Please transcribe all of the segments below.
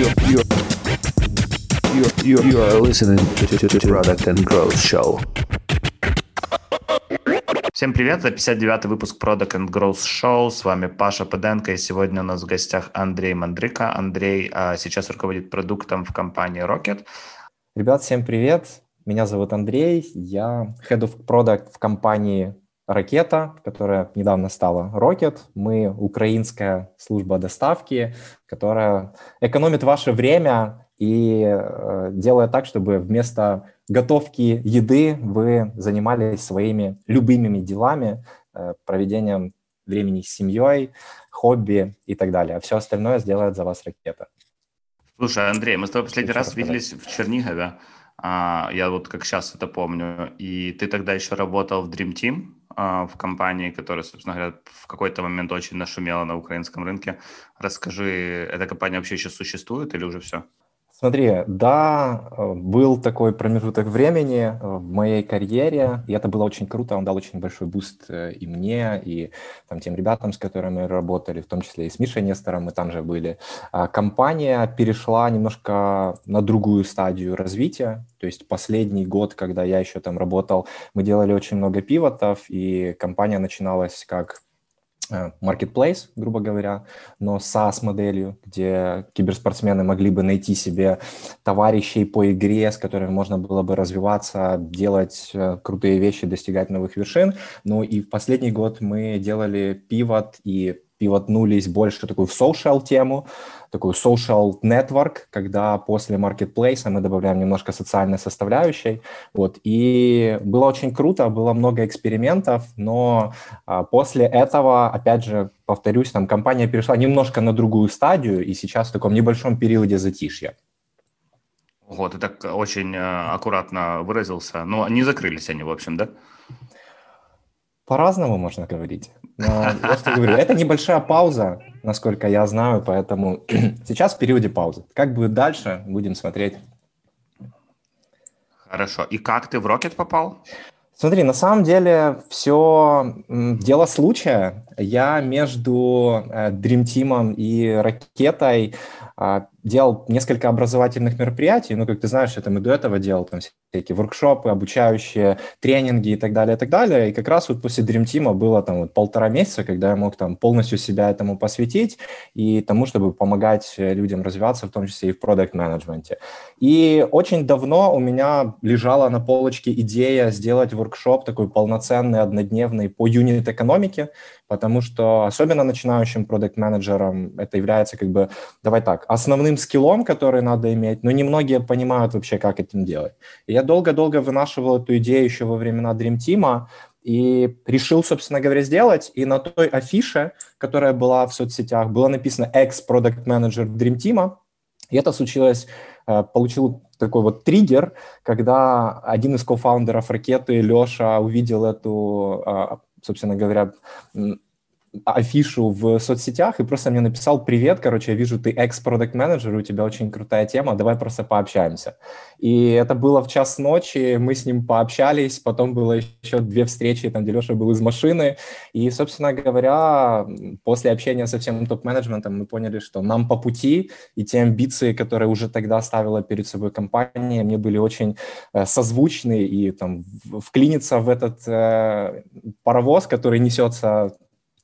You, you, are listening to, to, to Product and Growth Show. Всем привет, это 59-й выпуск Product and Growth Show. С вами Паша Паденко, и сегодня у нас в гостях Андрей Мандрика. Андрей а, сейчас руководит продуктом в компании Rocket. Ребят, всем привет. Меня зовут Андрей, я Head of Product в компании Ракета, которая недавно стала Rocket. Мы украинская служба доставки, которая экономит ваше время и э, делает так, чтобы вместо готовки еды вы занимались своими любимыми делами, э, проведением времени с семьей, хобби и так далее. А все остальное сделает за вас ракета. Слушай, Андрей, мы с тобой последний раз виделись в Чернигове. А, я вот как сейчас это помню. И ты тогда еще работал в Dream Team, в компании, которая, собственно говоря, в какой-то момент очень нашумела на украинском рынке. Расскажи, эта компания вообще еще существует или уже все? Смотри, да, э, был такой промежуток времени в моей карьере, и это было очень круто, он дал очень большой boost э, и мне, и там, тем ребятам, с которыми работали, в том числе и с Мишей Нестором, мы там же были. А компания перешла немножко на другую стадию развития, то есть последний год, когда я еще там работал, мы делали очень много pivot ов, и компания начиналась как marketplace, грубо говоря, но SaaS-моделью, где киберспортсмены могли бы найти себе товарищей по игре, с которыми можно было бы развиваться, делать э, крутые вещи, достигать новых вершин. Ну и в последний год мы делали пивот и пивотнулись больше такую в social тему, такую social network, когда после marketplace мы добавляем немножко социальной составляющей. Вот. И было очень круто, было много экспериментов, но а, после этого, опять же, повторюсь, там компания перешла немножко на другую стадию, и сейчас в таком небольшом периоде затишья. Вот, ты так очень э, аккуратно выразился. Но не закрылись они, в общем, да? По-разному можно говорить. Но я что говорю, это небольшая пауза, насколько я знаю, поэтому сейчас в периоде паузы. Как будет дальше, будем смотреть. Хорошо. И как ты в Rocket попал? Смотри, на самом деле все дело случая. Я между э, Dream Team и Ракетой а, делал несколько образовательных мероприятий, ну, как ты знаешь, там и до этого делал там всякие воркшопы, обучающие, тренинги и так далее, и так далее. И как раз вот после Dream Team было там вот полтора месяца, когда я мог там полностью себя этому посвятить и тому, чтобы помогать людям развиваться, в том числе и в продукт-менеджменте. И очень давно у меня лежала на полочке идея сделать воркшоп такой полноценный, однодневный по юнит-экономике, потому что особенно начинающим продукт-менеджерам это является как бы, давай так, основным скиллом, который надо иметь, но немногие понимают вообще, как этим делать. И я долго-долго вынашивал эту идею еще во времена Dream Team, и решил, собственно говоря, сделать. И на той афише, которая была в соцсетях, было написано «Ex-Product Manager Dream Team», и это случилось, э, получил такой вот триггер, когда один из кофаундеров ракеты, Леша, увидел эту а, собственно говоря, афишу в соцсетях и просто мне написал «Привет, короче, я вижу, ты экс-продакт менеджер у тебя очень крутая тема, давай просто пообщаемся». И это было в час ночи, мы с ним пообщались, потом было еще две встречи, там, где Леша был из машины, и, собственно говоря, после общения со всем топ-менеджментом мы поняли, что нам по пути, и те амбиции, которые уже тогда ставила перед собой компания, мне были очень э, созвучны, и там вклиниться в этот э, паровоз, который несется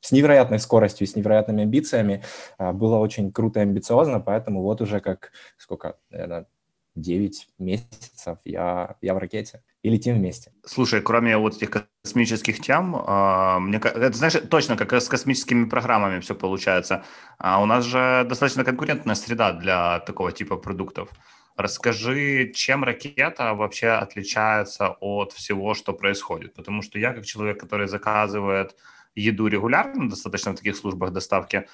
с невероятной скоростью, с невероятными амбициями. А, было очень круто и амбициозно, поэтому вот уже как, сколько, наверное, 9 месяцев я, я в ракете и летим вместе. Слушай, кроме вот этих космических тем, а, мне это, знаешь, точно как с космическими программами все получается. А у нас же достаточно конкурентная среда для такого типа продуктов. Расскажи, чем ракета вообще отличается от всего, что происходит? Потому что я, как человек, который заказывает еду регулярно, достаточно в таких службах доставки,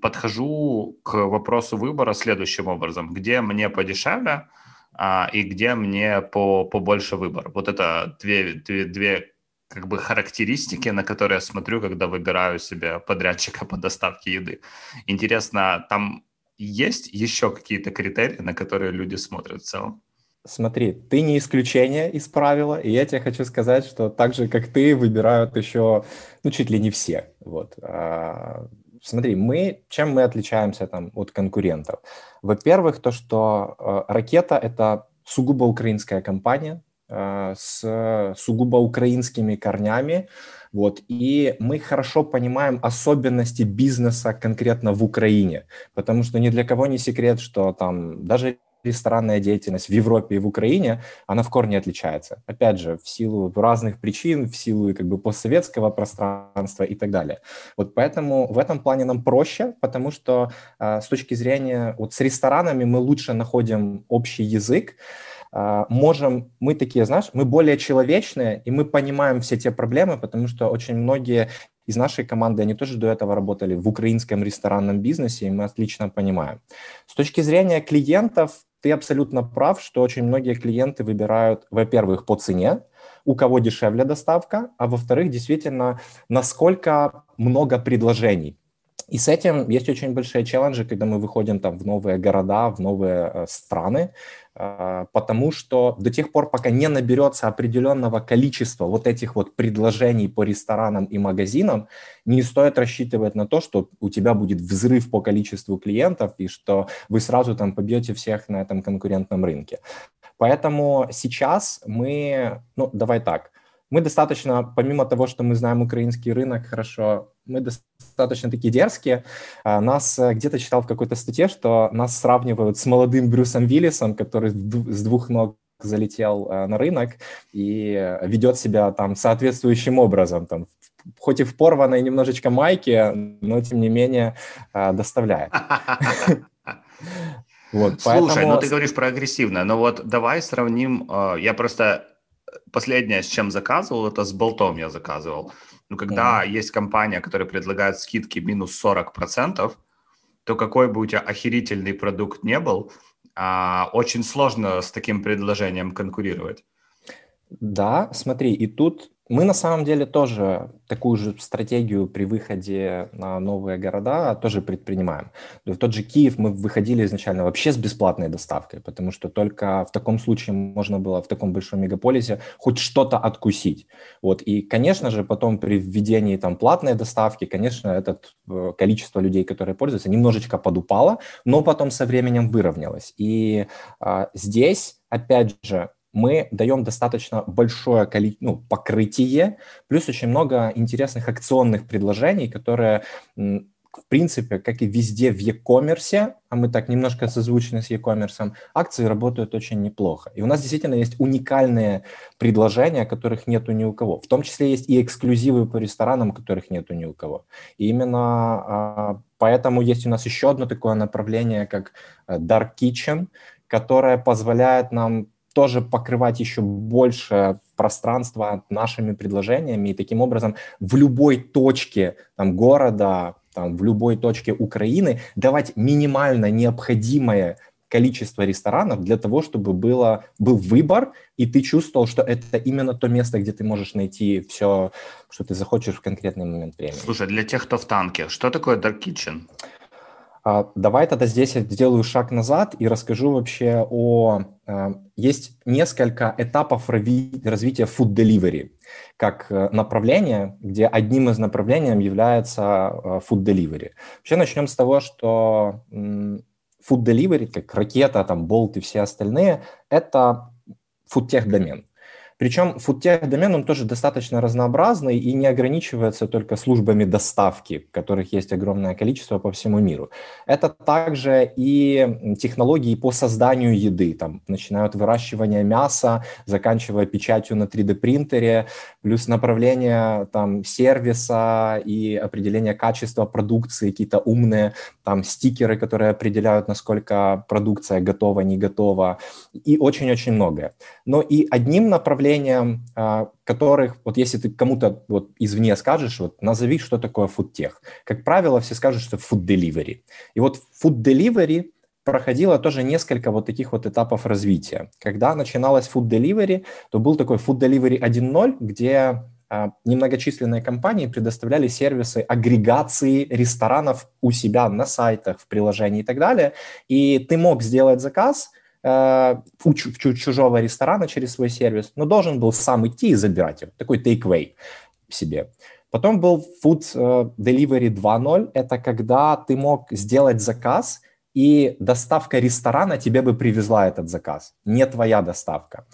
подхожу к вопросу выбора следующим образом. Где мне подешевле а, и где мне по, побольше выбор. Вот это две, две, две как бы характеристики, на которые я смотрю, когда выбираю себе подрядчика по доставке еды. Интересно, там есть еще какие-то критерии, на которые люди смотрят в целом? Смотри, ты не исключение из правила, и я тебе хочу сказать, что так же, как ты, выбирают еще, ну, чуть ли не все. Вот. А, смотри, мы, чем мы отличаемся там от конкурентов? Во-первых, то, что э, «Ракета» — это сугубо украинская компания э, с сугубо украинскими корнями, вот, и мы хорошо понимаем особенности бизнеса конкретно в Украине, потому что ни для кого не секрет, что там даже ресторанная деятельность в Европе и в Украине, она в корне отличается. Опять же, в силу разных причин, в силу как бы постсоветского пространства и так далее. Вот поэтому в этом плане нам проще, потому что э, с точки зрения, вот с ресторанами мы лучше находим общий язык, э, можем, мы такие, знаешь, мы более человечные, и мы понимаем все те проблемы, потому что очень многие из нашей команды, они тоже до этого работали в украинском ресторанном бизнесе, и мы отлично понимаем. С точки зрения клиентов, ты абсолютно прав, что очень многие клиенты выбирают, во-первых, по цене, у кого дешевле доставка, а во-вторых, действительно, насколько много предложений. И с этим есть очень большие челленджи, когда мы выходим там в новые города, в новые э, страны, э, потому что до тех пор, пока не наберется определенного количества вот этих вот предложений по ресторанам и магазинам, не стоит рассчитывать на то, что у тебя будет взрыв по количеству клиентов и что вы сразу там побьете всех на этом конкурентном рынке. Поэтому сейчас мы, ну давай так, мы достаточно, помимо того, что мы знаем украинский рынок хорошо, мы достаточно такие дерзкие. А, нас э, где-то читал в какой-то статье, что нас сравнивают с молодым Брюсом Виллисом, который с двух ног залетел э, на рынок и ведет себя там соответствующим образом, там, хоть и в порванной немножечко майке, но тем не менее э, доставляет. Вот, Слушай, поэтому... ну ты говоришь про агрессивное, но вот давай сравним, я просто последнее, с чем заказывал, это с болтом я заказывал. Ну, когда mm-hmm. есть компания, которая предлагает скидки минус 40%, то какой бы у тебя охерительный продукт не был, а, очень сложно с таким предложением конкурировать. Да, смотри, и тут мы на самом деле тоже такую же стратегию при выходе на новые города тоже предпринимаем. В тот же Киев мы выходили изначально вообще с бесплатной доставкой, потому что только в таком случае можно было в таком большом мегаполисе хоть что-то откусить. Вот. И, конечно же, потом при введении там платной доставки, конечно, это э, количество людей, которые пользуются, немножечко подупало, но потом со временем выровнялось. И а, здесь, опять же, мы даем достаточно большое количество, ну, покрытие, плюс очень много интересных акционных предложений, которые в принципе, как и везде в e-commerce, а мы так немножко созвучны с e-commerce, акции работают очень неплохо. И у нас действительно есть уникальные предложения, которых нету ни у кого. В том числе есть и эксклюзивы по ресторанам, которых нету ни у кого. И именно а, поэтому есть у нас еще одно такое направление, как э, Dark Kitchen, которое позволяет нам тоже покрывать еще больше пространства нашими предложениями, и таким образом в любой точке там, города, там, в любой точке Украины давать минимально необходимое количество ресторанов для того, чтобы было, был выбор, и ты чувствовал, что это именно то место, где ты можешь найти все, что ты захочешь в конкретный момент времени. Слушай, для тех, кто в танке, что такое Dark Kitchen? А, давай тогда здесь я сделаю шаг назад и расскажу вообще о... А, есть несколько этапов развития food delivery как э, направление, где одним из направлений является а, food delivery. Вообще начнем с того, что food delivery, как ракета, там, болт и все остальные, это food домен. Причем фудтех-домен, он тоже достаточно разнообразный и не ограничивается только службами доставки, которых есть огромное количество по всему миру. Это также и технологии по созданию еды, там, начиная от выращивания мяса, заканчивая печатью на 3D-принтере, плюс направление там, сервиса и определение качества продукции, какие-то умные там, стикеры, которые определяют, насколько продукция готова, не готова, и очень-очень многое. Но и одним направлением направлениям, а, которых, вот если ты кому-то вот извне скажешь, вот назови, что такое фудтех. Как правило, все скажут, что food delivery. И вот food delivery проходило тоже несколько вот таких вот этапов развития. Когда начиналось food delivery, то был такой food delivery 1.0, где а, немногочисленные компании предоставляли сервисы агрегации ресторанов у себя на сайтах, в приложении и так далее. И ты мог сделать заказ – э, чужого ресторана через свой сервис, но должен был сам идти и забирать его. Такой take-away себе. Потом был Food э, Delivery 2.0. Это когда ты мог сделать заказ, и доставка ресторана тебе бы привезла этот заказ, не твоя доставка.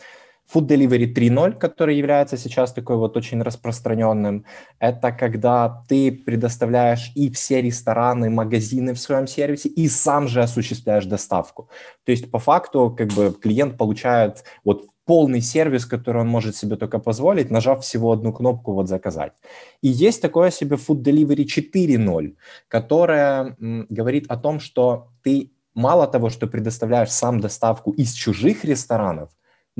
Food Delivery 3.0, который является сейчас такой вот очень распространенным, это когда ты предоставляешь и все рестораны, магазины в своем сервисе, и сам же осуществляешь доставку. То есть по факту как бы клиент получает вот полный сервис, который он может себе только позволить, нажав всего одну кнопку вот заказать. И есть такое себе Food Delivery 4.0, которое м, говорит о том, что ты мало того, что предоставляешь сам доставку из чужих ресторанов,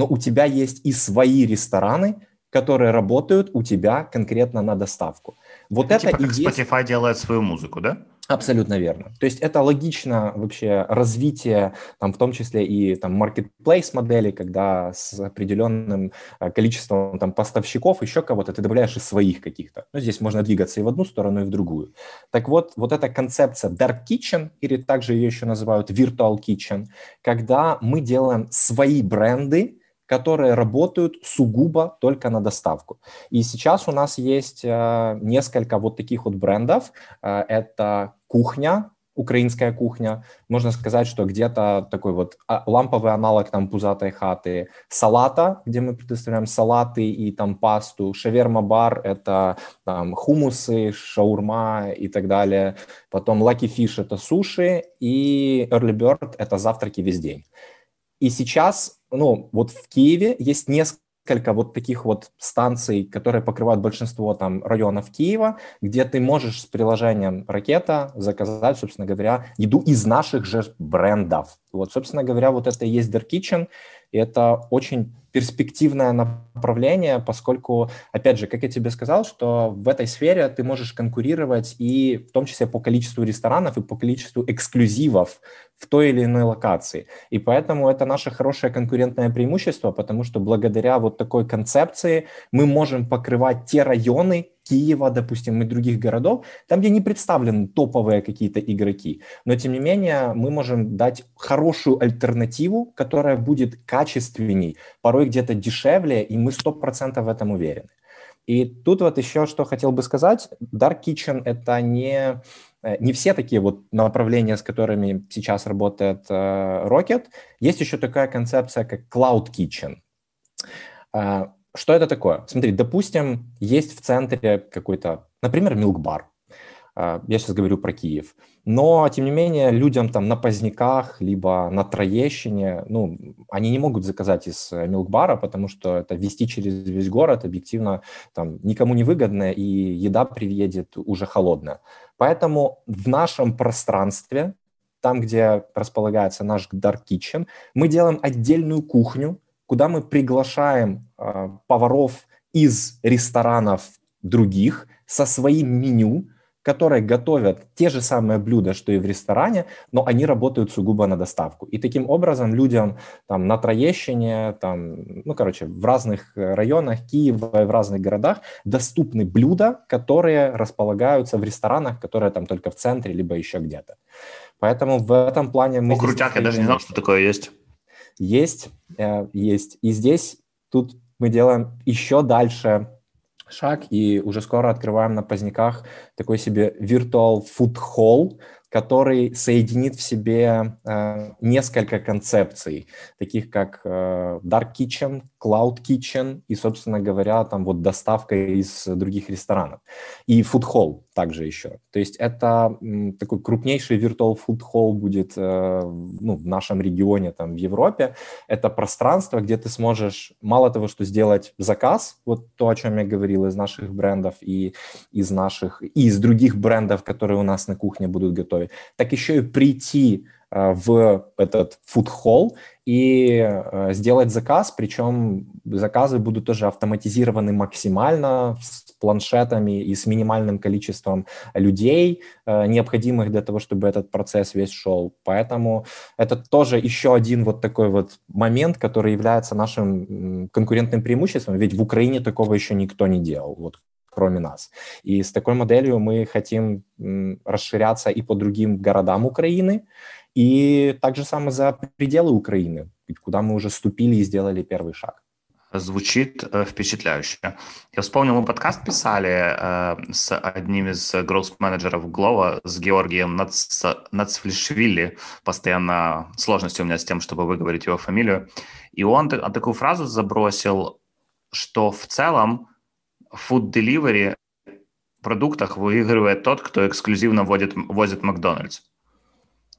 но у тебя есть и свои рестораны, которые работают у тебя конкретно на доставку. Вот ну, это типа и как есть... Spotify делает свою музыку, да? Абсолютно верно. То есть это логично вообще развитие, там, в том числе и там, marketplace модели, когда с определенным э, количеством там, поставщиков, еще кого-то, ты добавляешь из своих каких-то. Ну, здесь можно двигаться и в одну сторону, и в другую. Так вот, вот эта концепция Dark Kitchen, или также ее еще называют Virtual Kitchen, когда мы делаем свои бренды, которые работают сугубо только на доставку. И сейчас у нас есть э, несколько вот таких вот брендов. Э, это кухня, украинская кухня. Можно сказать, что где-то такой вот а, ламповый аналог там пузатой хаты. Салата, где мы предоставляем салаты и там пасту. Шаверма-бар – это там хумусы, шаурма и так далее. Потом Lucky Fish – это суши. И Early Bird – это завтраки весь день. И сейчас ну, вот в Киеве есть несколько вот таких вот станций, которые покрывают большинство там районов Киева, где ты можешь с приложением «Ракета» заказать, собственно говоря, еду из наших же брендов. Вот, собственно говоря, вот это и есть Dark Kitchen, и это очень перспективное направление, поскольку, опять же, как я тебе сказал, что в этой сфере ты можешь конкурировать и в том числе по количеству ресторанов и по количеству эксклюзивов в той или иной локации. И поэтому это наше хорошее конкурентное преимущество, потому что благодаря вот такой концепции мы можем покрывать те районы, Киева, допустим, и других городов, там, где не представлены топовые какие-то игроки. Но, тем не менее, мы можем дать хорошую альтернативу, которая будет качественней, порой где-то дешевле, и мы 100% в этом уверены. И тут вот еще что хотел бы сказать. Dark Kitchen – это не, э, не все такие вот направления, с которыми сейчас работает э, Rocket. Есть еще такая концепция, как Cloud Kitchen. Э, что это такое? Смотри, допустим, есть в центре какой-то, например, милкбар. А, я сейчас говорю про Киев. Но, тем не менее, людям там на Поздняках, либо на Троещине, ну, они не могут заказать из э, милкбара, потому что это вести через весь город объективно там никому не выгодно, и еда приедет уже холодная. Поэтому в нашем пространстве, там, где располагается наш Dark Kitchen, мы делаем отдельную кухню, куда мы приглашаем э, поваров из ресторанов других со своим меню, которые готовят те же самые блюда, что и в ресторане, но они работают сугубо на доставку. И таким образом людям там, на Троещине, там, ну, короче, в разных районах Киева и в разных городах доступны блюда, которые располагаются в ресторанах, которые там только в центре, либо еще где-то. Поэтому в этом плане мы... О, крутяк, я даже не знал, что такое есть. Есть, э, есть. И здесь тут мы делаем еще дальше шаг и уже скоро открываем на поздняках такой себе virtual food hall, который соединит в себе э, несколько концепций, таких как э, Dark Kitchen, Cloud Kitchen и, собственно говоря, там вот доставка из других ресторанов. И Food Hall также еще. То есть это такой крупнейший Virtual Food Hall будет э, ну, в нашем регионе, там, в Европе. Это пространство, где ты сможешь мало того, что сделать заказ, вот то, о чем я говорил, из наших брендов и из наших, и из других брендов, которые у нас на кухне будут готовить, так еще и прийти в этот фуд-холл и э, сделать заказ, причем заказы будут тоже автоматизированы максимально с планшетами и с минимальным количеством людей, э, необходимых для того, чтобы этот процесс весь шел. Поэтому это тоже еще один вот такой вот момент, который является нашим конкурентным преимуществом, ведь в Украине такого еще никто не делал. Вот кроме нас. И с такой моделью мы хотим расширяться и по другим городам Украины, и также самое за пределы Украины, куда мы уже ступили и сделали первый шаг. Звучит э, впечатляюще. Я вспомнил, мы подкаст писали э, с одним из гроус-менеджеров Глова, с Георгием Нац, Нацфлишвили. Постоянно сложности у меня с тем, чтобы выговорить его фамилию. И он такую фразу забросил, что в целом food delivery продуктах выигрывает тот, кто эксклюзивно водит, возит Макдональдс.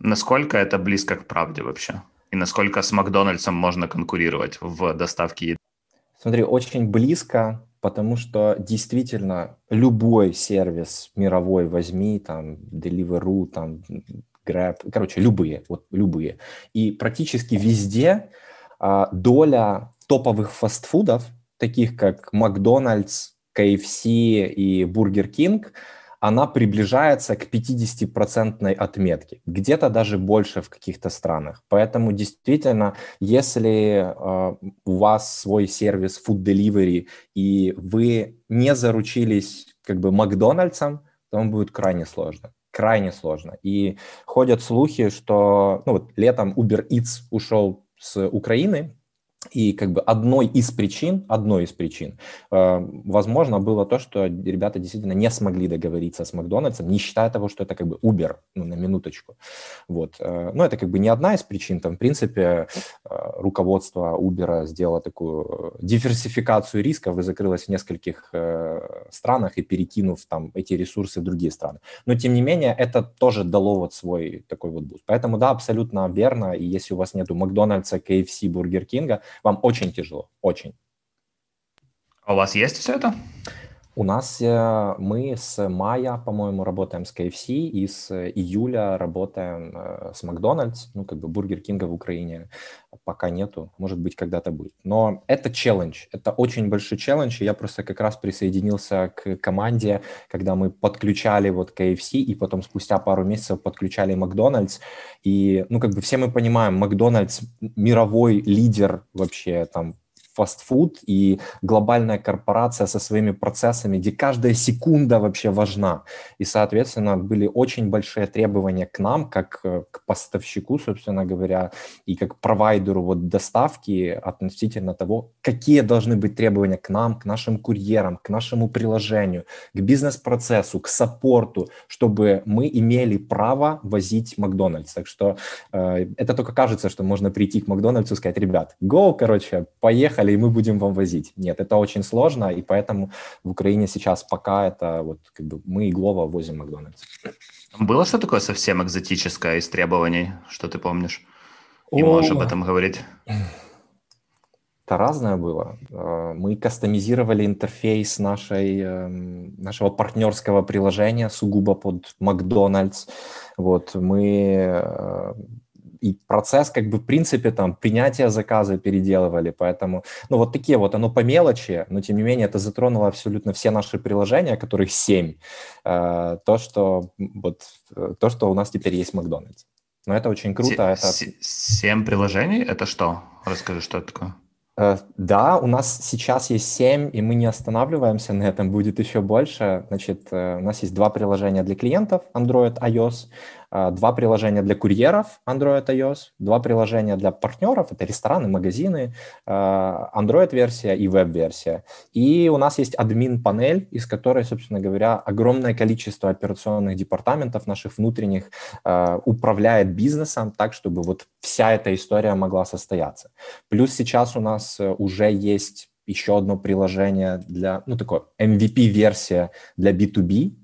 Насколько это близко к правде вообще? И насколько с Макдональдсом можно конкурировать в доставке еды? Смотри, очень близко, потому что действительно любой сервис мировой возьми, там, Deliveroo, там, Grab, короче, любые, вот любые. И практически везде а, доля топовых фастфудов, таких как Макдональдс, KFC и Burger King – она приближается к 50% отметке, где-то даже больше в каких-то странах. Поэтому действительно, если э, у вас свой сервис food delivery и вы не заручились как бы Макдональдсом, то вам будет крайне сложно крайне сложно. И ходят слухи, что ну, вот летом Uber Eats ушел с Украины, и как бы одной из причин, одной из причин, э, возможно, было то, что ребята действительно не смогли договориться с Макдональдсом, не считая того, что это как бы Uber, ну, на минуточку. Вот. Э, но это как бы не одна из причин. Там, в принципе, э, руководство Uber сделало такую диверсификацию рисков и закрылось в нескольких странах и перекинув там эти ресурсы в другие страны. Но, тем не менее, это тоже дало вот свой такой вот boost. Поэтому, да, абсолютно верно. И если у вас нету Макдональдса, KFC, Бургер Кинга, вам очень тяжело, очень. А у вас есть все это? У нас э, мы с мая, по-моему, работаем с KFC и с июля работаем э, с Макдональдс, ну, как бы Бургер Кинга в Украине пока нету, может быть, когда-то будет. Но это челлендж, это очень большой челлендж, и я просто как раз присоединился к команде, когда мы подключали вот KFC, и потом спустя пару месяцев подключали Макдональдс, и, ну, как бы все мы понимаем, Макдональдс мировой лидер вообще там фастфуд и глобальная корпорация со своими процессами, где каждая секунда вообще важна. И, соответственно, были очень большие требования к нам, как э, к поставщику, собственно говоря, и как провайдеру вот доставки относительно того, какие должны быть требования к нам, к нашим курьерам, к нашему приложению, к бизнес-процессу, к саппорту, чтобы мы имели право возить Макдональдс. Так что э, это только кажется, что можно прийти к Макдональдсу и сказать, ребят, go, короче, поехали, и мы будем вам возить. Нет, это очень сложно, и поэтому в Украине сейчас пока это вот как бы мы и Глова возим Макдональдс. Было что такое совсем экзотическое из требований, что ты помнишь? И О, можешь об этом говорить? Это разное было. Э, мы кастомизировали интерфейс нашей, эм, нашего партнерского приложения сугубо под Макдональдс. Вот, мы э, и процесс, как бы, в принципе, там, принятия заказа переделывали, поэтому, ну, вот такие вот, оно по мелочи, но, тем не менее, это затронуло абсолютно все наши приложения, которых семь, э, то, что, вот, э, то, что у нас теперь есть Макдональдс. Но это очень круто. С- это... Семь приложений? Это что? Расскажи, что это такое? Э, да, у нас сейчас есть 7, и мы не останавливаемся на этом, будет еще больше. Значит, э, у нас есть два приложения для клиентов Android, iOS, два приложения для курьеров Android, iOS, два приложения для партнеров, это рестораны, магазины, Android-версия и веб-версия. И у нас есть админ-панель, из которой, собственно говоря, огромное количество операционных департаментов наших внутренних управляет бизнесом так, чтобы вот вся эта история могла состояться. Плюс сейчас у нас э, уже есть еще одно приложение для, ну, такое MVP-версия для B2B.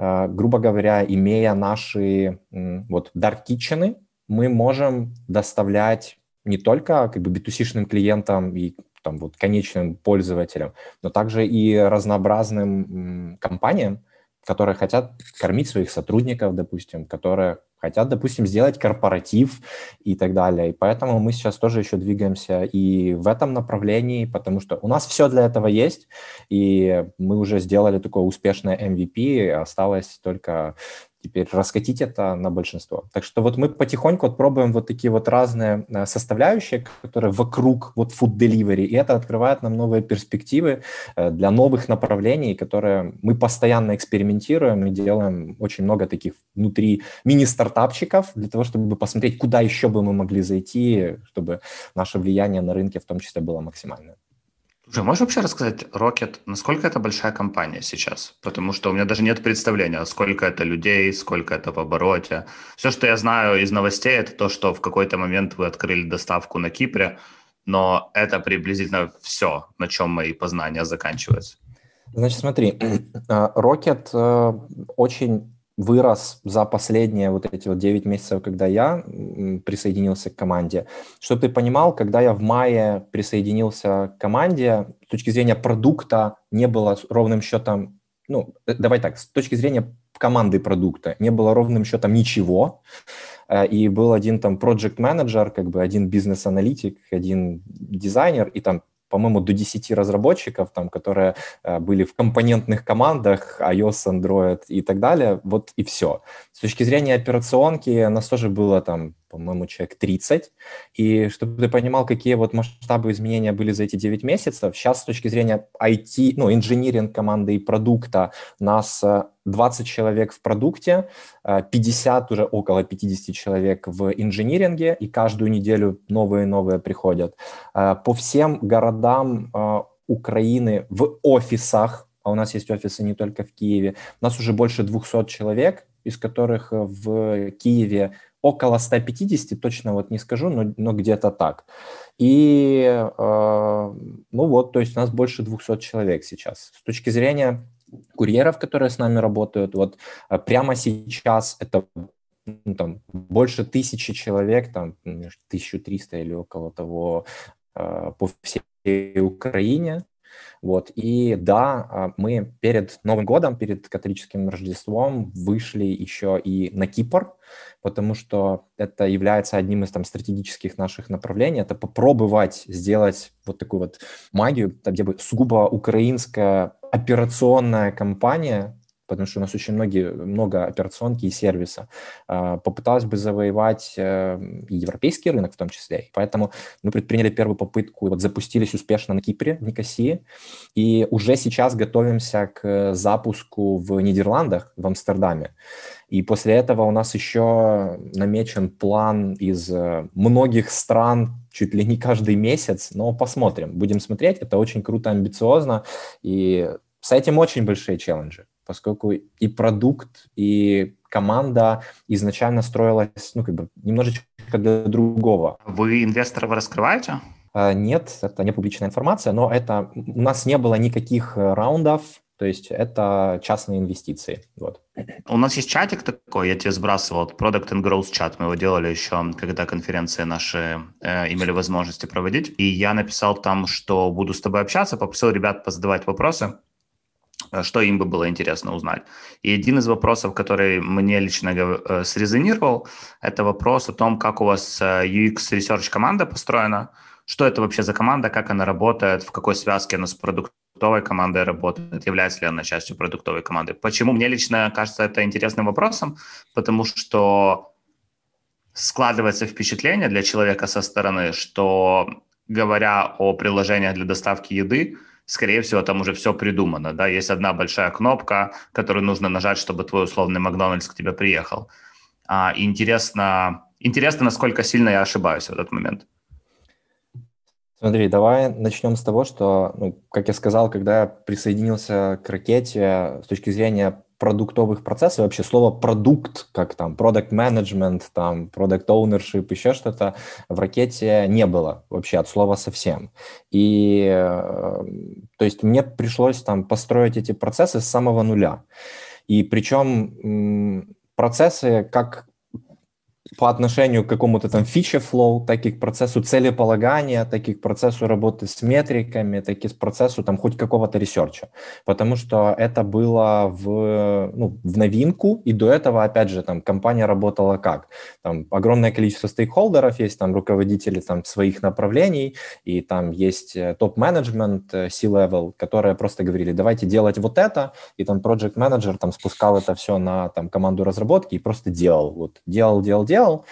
Uh, грубо говоря, имея наши вот dark kitchen, мы можем доставлять не только как бы B2C-шным клиентам и там вот конечным пользователям, но также и разнообразным компаниям, которые хотят кормить своих сотрудников, допустим, которые хотят, допустим, сделать корпоратив и так далее. И поэтому мы сейчас тоже еще двигаемся и в этом направлении, потому что у нас все для этого есть, и мы уже сделали такое успешное MVP, осталось только теперь раскатить это на большинство. Так что вот мы потихоньку вот пробуем вот такие вот разные э, составляющие, которые вокруг вот food delivery, и это открывает нам новые перспективы э, для новых направлений, которые мы постоянно экспериментируем и делаем очень много таких внутри мини-стартапчиков для того, чтобы посмотреть, куда еще бы мы могли зайти, чтобы наше влияние на рынке в том числе было максимальное. Слушай, можешь вообще рассказать, Rocket, насколько это большая компания сейчас? Потому что у меня даже нет представления, сколько это людей, сколько это в обороте. Все, что я знаю из новостей, это то, что в какой-то момент вы открыли доставку на Кипре, но это приблизительно все, на чем мои познания заканчиваются. Значит, смотри, Rocket э, очень вырос за последние вот эти вот 9 месяцев, когда я присоединился к команде. Чтобы ты понимал, когда я в мае присоединился к команде, с точки зрения продукта не было ровным счетом, ну, э, давай так, с точки зрения команды продукта не было ровным счетом ничего, э, и был один там project менеджер как бы один бизнес-аналитик, один дизайнер, и там по-моему, до 10 разработчиков, там, которые э, были в компонентных командах, iOS, Android и так далее, вот и все. С точки зрения операционки нас тоже было там по-моему, человек 30. И чтобы ты понимал, какие вот масштабы изменения были за эти 9 месяцев, сейчас с точки зрения IT, ну, инжиниринг команды и продукта, нас 20 э, человек в продукте, 50, э, уже около 50 человек в инжиниринге, и каждую неделю новые и новые приходят. Э, по всем городам Украины в офисах, а у нас есть офисы не только в Киеве, у нас уже больше 200 человек, из которых в Киеве около 150, точно вот не скажу, но, но где-то так. И, э, ну вот, то есть у нас больше 200 человек сейчас. С точки зрения курьеров, которые с нами работают, вот э, прямо сейчас это ну, там, больше тысячи человек, там 1300 или около того э, по всей Украине. Вот. И да, а, мы перед Новым годом, перед католическим Рождеством вышли еще и на Кипр, потому что это является одним из там стратегических наших направлений. Это попробовать сделать вот такую вот магию, где бы сугубо украинская операционная компания потому что у нас очень многие, много операционки и сервиса, а, попыталась бы завоевать э, европейский рынок в том числе. И поэтому мы предприняли первую попытку, вот запустились успешно на Кипре, в Никосии, и уже сейчас готовимся к запуску в Нидерландах, в Амстердаме. И после этого у нас еще намечен план из э, многих стран, чуть ли не каждый месяц, но посмотрим, будем смотреть. Это очень круто, амбициозно, и с этим очень большие челленджи поскольку и продукт, и команда изначально строилась, ну, как бы, немножечко для другого. Вы инвесторов раскрываете? А, нет, это не публичная информация, но это у нас не было никаких э, раундов, то есть это частные инвестиции. Вот. У нас есть чатик такой, я тебе сбрасывал, Product and Growth чат, мы его делали еще, когда конференции наши э, имели возможности проводить, и я написал там, что буду с тобой общаться, попросил ребят позадавать вопросы, что им бы было интересно узнать. И один из вопросов, который мне лично э, срезонировал, это вопрос о том, как у вас э, UX Research команда построена, что это вообще за команда, как она работает, в какой связке она с продуктовой командой работает, является ли она частью продуктовой команды. Почему мне лично кажется это интересным вопросом? Потому что складывается впечатление для человека со стороны, что говоря о приложениях для доставки еды, скорее всего, там уже все придумано, да, есть одна большая кнопка, которую нужно нажать, чтобы твой условный Макдональдс к тебе приехал. А, интересно, интересно, насколько сильно я ошибаюсь в этот момент. Смотри, давай начнем с того, что, ну, как я сказал, когда я присоединился к ракете, с точки зрения продуктовых процессов, вообще слово продукт, как там product management, там product ownership, еще что-то в ракете не было вообще от слова совсем. И э, то есть мне пришлось там построить эти процессы с самого нуля. И причем процессы как по отношению к какому-то там фиче flow, так и к процессу целеполагания, так и к процессу работы с метриками, так и к процессу там хоть какого-то research а. Потому что это было в, ну, в новинку, и до этого, опять же, там компания работала как? Там огромное количество стейкхолдеров, есть там руководители там своих направлений, и там есть э, топ-менеджмент, э, C-level, которые просто говорили, давайте делать вот это, и там project менеджер там спускал это все на там команду разработки и просто делал, вот делал, делал, делал, делал.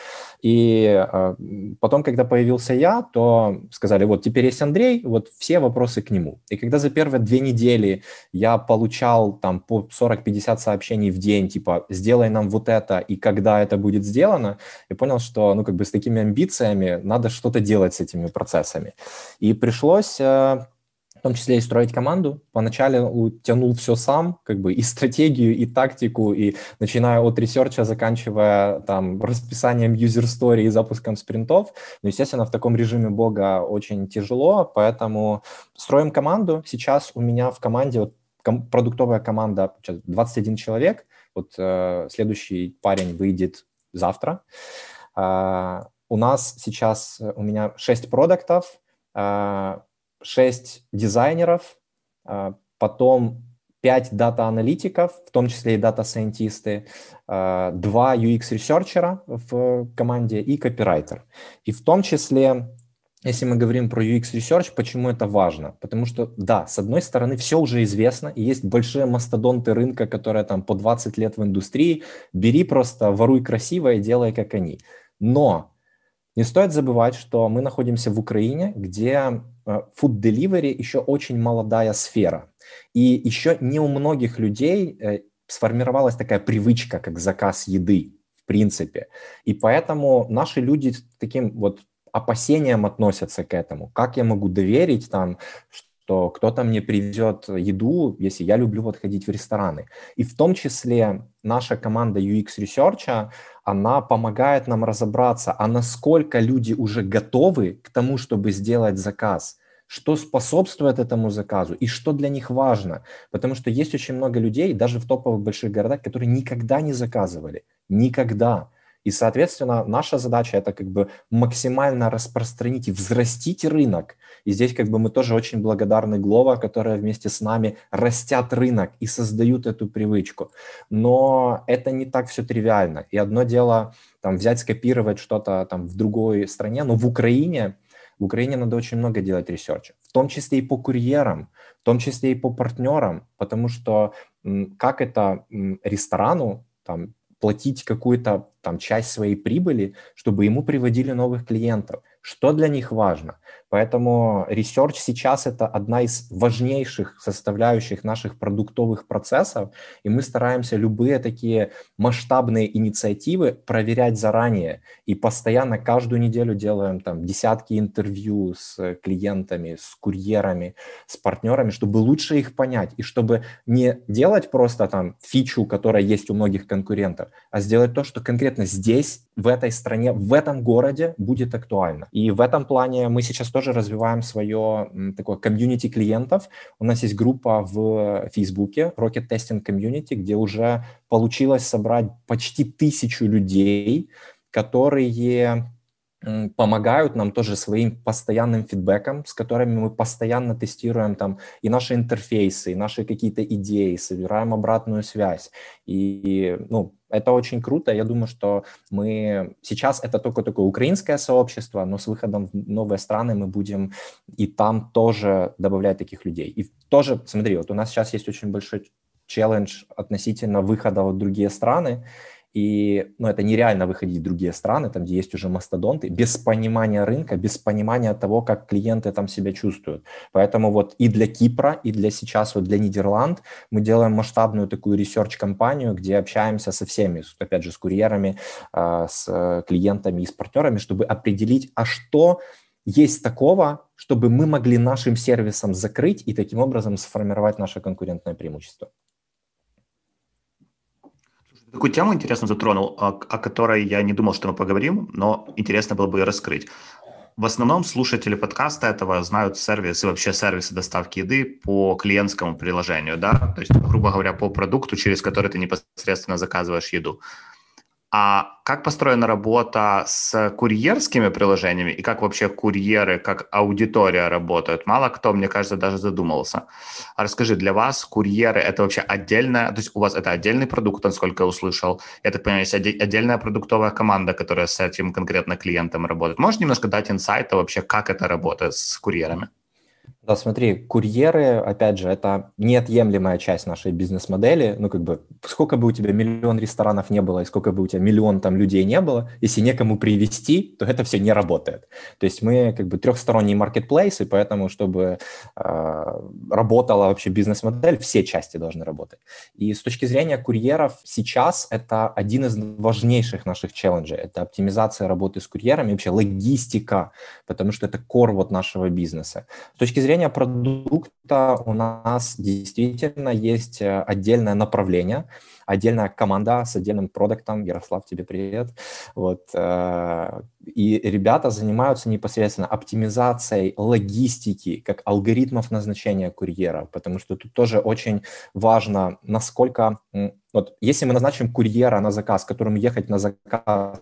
И э, потом, когда появился я, то сказали, вот теперь есть Андрей, вот все вопросы к нему. И когда за первые две недели я получал там по 40-50 сообщений в день, типа, сделай нам вот это, и когда это будет сделано, я понял, что, ну, как бы с такими амбициями надо что-то делать с этими процессами. И пришлось... Э, том числе и строить команду. Поначалу тянул все сам, как бы и стратегию, и тактику, и начиная от research а, заканчивая там расписанием story и запуском спринтов. Но, естественно, в таком режиме бога очень тяжело, поэтому строим команду. Сейчас у меня в команде вот, ком- продуктовая команда 21 человек. Вот э, следующий парень выйдет завтра. Э, у нас сейчас, у меня 6 продуктов, э, 6 дизайнеров, а, потом 5 data-аналитиков, в том числе и data scientist ы, 2 а, UX researcher а в команде и копирайтер. И в том числе если мы говорим про UX Research, почему это важно? Потому что, да, с одной стороны, все уже известно, и есть большие мастодонты рынка, которые там по 20 лет в индустрии. Бери просто, воруй красиво и делай, как они. Но не стоит забывать, что мы находимся в Украине, где food delivery еще очень молодая сфера. И еще не у многих людей э, сформировалась такая привычка, как заказ еды, в принципе. И поэтому наши люди таким вот опасением относятся к этому. Как я могу доверить там, что кто-то мне привезет еду, если я люблю вот ходить в рестораны. И в том числе наша команда UX Research, она помогает нам разобраться, а насколько люди уже готовы к тому, чтобы сделать заказ, что способствует этому заказу и что для них важно. Потому что есть очень много людей, даже в топовых больших городах, которые никогда не заказывали. Никогда. И, соответственно, наша задача это как бы максимально распространить и взрастить рынок. И здесь как бы мы тоже очень благодарны Глова, которая вместе с нами растят рынок и создают эту привычку. Но это не так все тривиально. И одно дело там взять, скопировать что-то там в другой стране, но в Украине в Украине надо очень много делать research а, в том числе и по курьерам, в том числе и по партнерам, потому что как это ресторану там, платить какую-то там часть своей прибыли, чтобы ему приводили новых клиентов. Что для них важно? Поэтому research сейчас это одна из важнейших составляющих наших продуктовых процессов, и мы стараемся любые такие масштабные инициативы проверять заранее, и постоянно каждую неделю делаем там десятки интервью с клиентами, с курьерами, с партнерами, чтобы лучше их понять, и чтобы не делать просто там фичу, которая есть у многих конкурентов, а сделать то, что конкретно здесь, в этой стране, в этом городе будет актуально. И в этом плане мы сейчас тоже развиваем свое такое комьюнити клиентов. У нас есть группа в Фейсбуке, Rocket Testing Community, где уже получилось собрать почти тысячу людей, которые помогают нам тоже своим постоянным фидбэком, с которыми мы постоянно тестируем там и наши интерфейсы, и наши какие-то идеи, собираем обратную связь. И, ну, это очень круто. Я думаю, что мы сейчас это только такое украинское сообщество, но с выходом в новые страны мы будем и там тоже добавлять таких людей. И тоже, смотри, вот у нас сейчас есть очень большой челлендж относительно выхода в другие страны. И ну, это нереально выходить в другие страны, там, где есть уже мастодонты, без понимания рынка, без понимания того, как клиенты там себя чувствуют. Поэтому вот и для Кипра, и для сейчас вот для Нидерланд мы делаем масштабную такую research-кампанию, где общаемся со всеми, опять же, с курьерами, а, с клиентами и с партнерами, чтобы определить, а что есть такого, чтобы мы могли нашим сервисом закрыть и таким образом сформировать наше конкурентное преимущество. Такую тему интересно затронул, о, о которой я не думал, что мы поговорим, но интересно было бы ее раскрыть. В основном слушатели подкаста этого знают сервисы, вообще сервисы доставки еды по клиентскому приложению, да, то есть, грубо говоря, по продукту, через который ты непосредственно заказываешь еду. А как построена работа с курьерскими приложениями и как вообще курьеры, как аудитория работают? Мало кто, мне кажется, даже задумывался. А расскажи, для вас курьеры это вообще отдельная, то есть у вас это отдельный продукт, насколько я услышал. Я так понимаю, есть отдельная продуктовая команда, которая с этим конкретно клиентом работает. Можешь немножко дать инсайта вообще, как это работает с курьерами? Да, смотри, курьеры, опять же, это неотъемлемая часть нашей бизнес-модели. Ну, как бы, сколько бы у тебя миллион ресторанов не было, и сколько бы у тебя миллион там людей не было, если некому привести, то это все не работает. То есть мы как бы трехсторонний маркетплейс, и поэтому, чтобы э, работала вообще бизнес-модель, все части должны работать. И с точки зрения курьеров сейчас это один из важнейших наших челленджей. Это оптимизация работы с курьерами, вообще логистика, потому что это кор вот нашего бизнеса. С точки зрения зрения продукта у нас действительно есть э, отдельное направление, отдельная команда с отдельным продуктом. Ярослав, тебе привет. Вот. Э, и ребята занимаются непосредственно оптимизацией логистики, как алгоритмов назначения курьера, потому что тут тоже очень важно, насколько... Вот если мы назначим курьера на заказ, которому ехать на заказ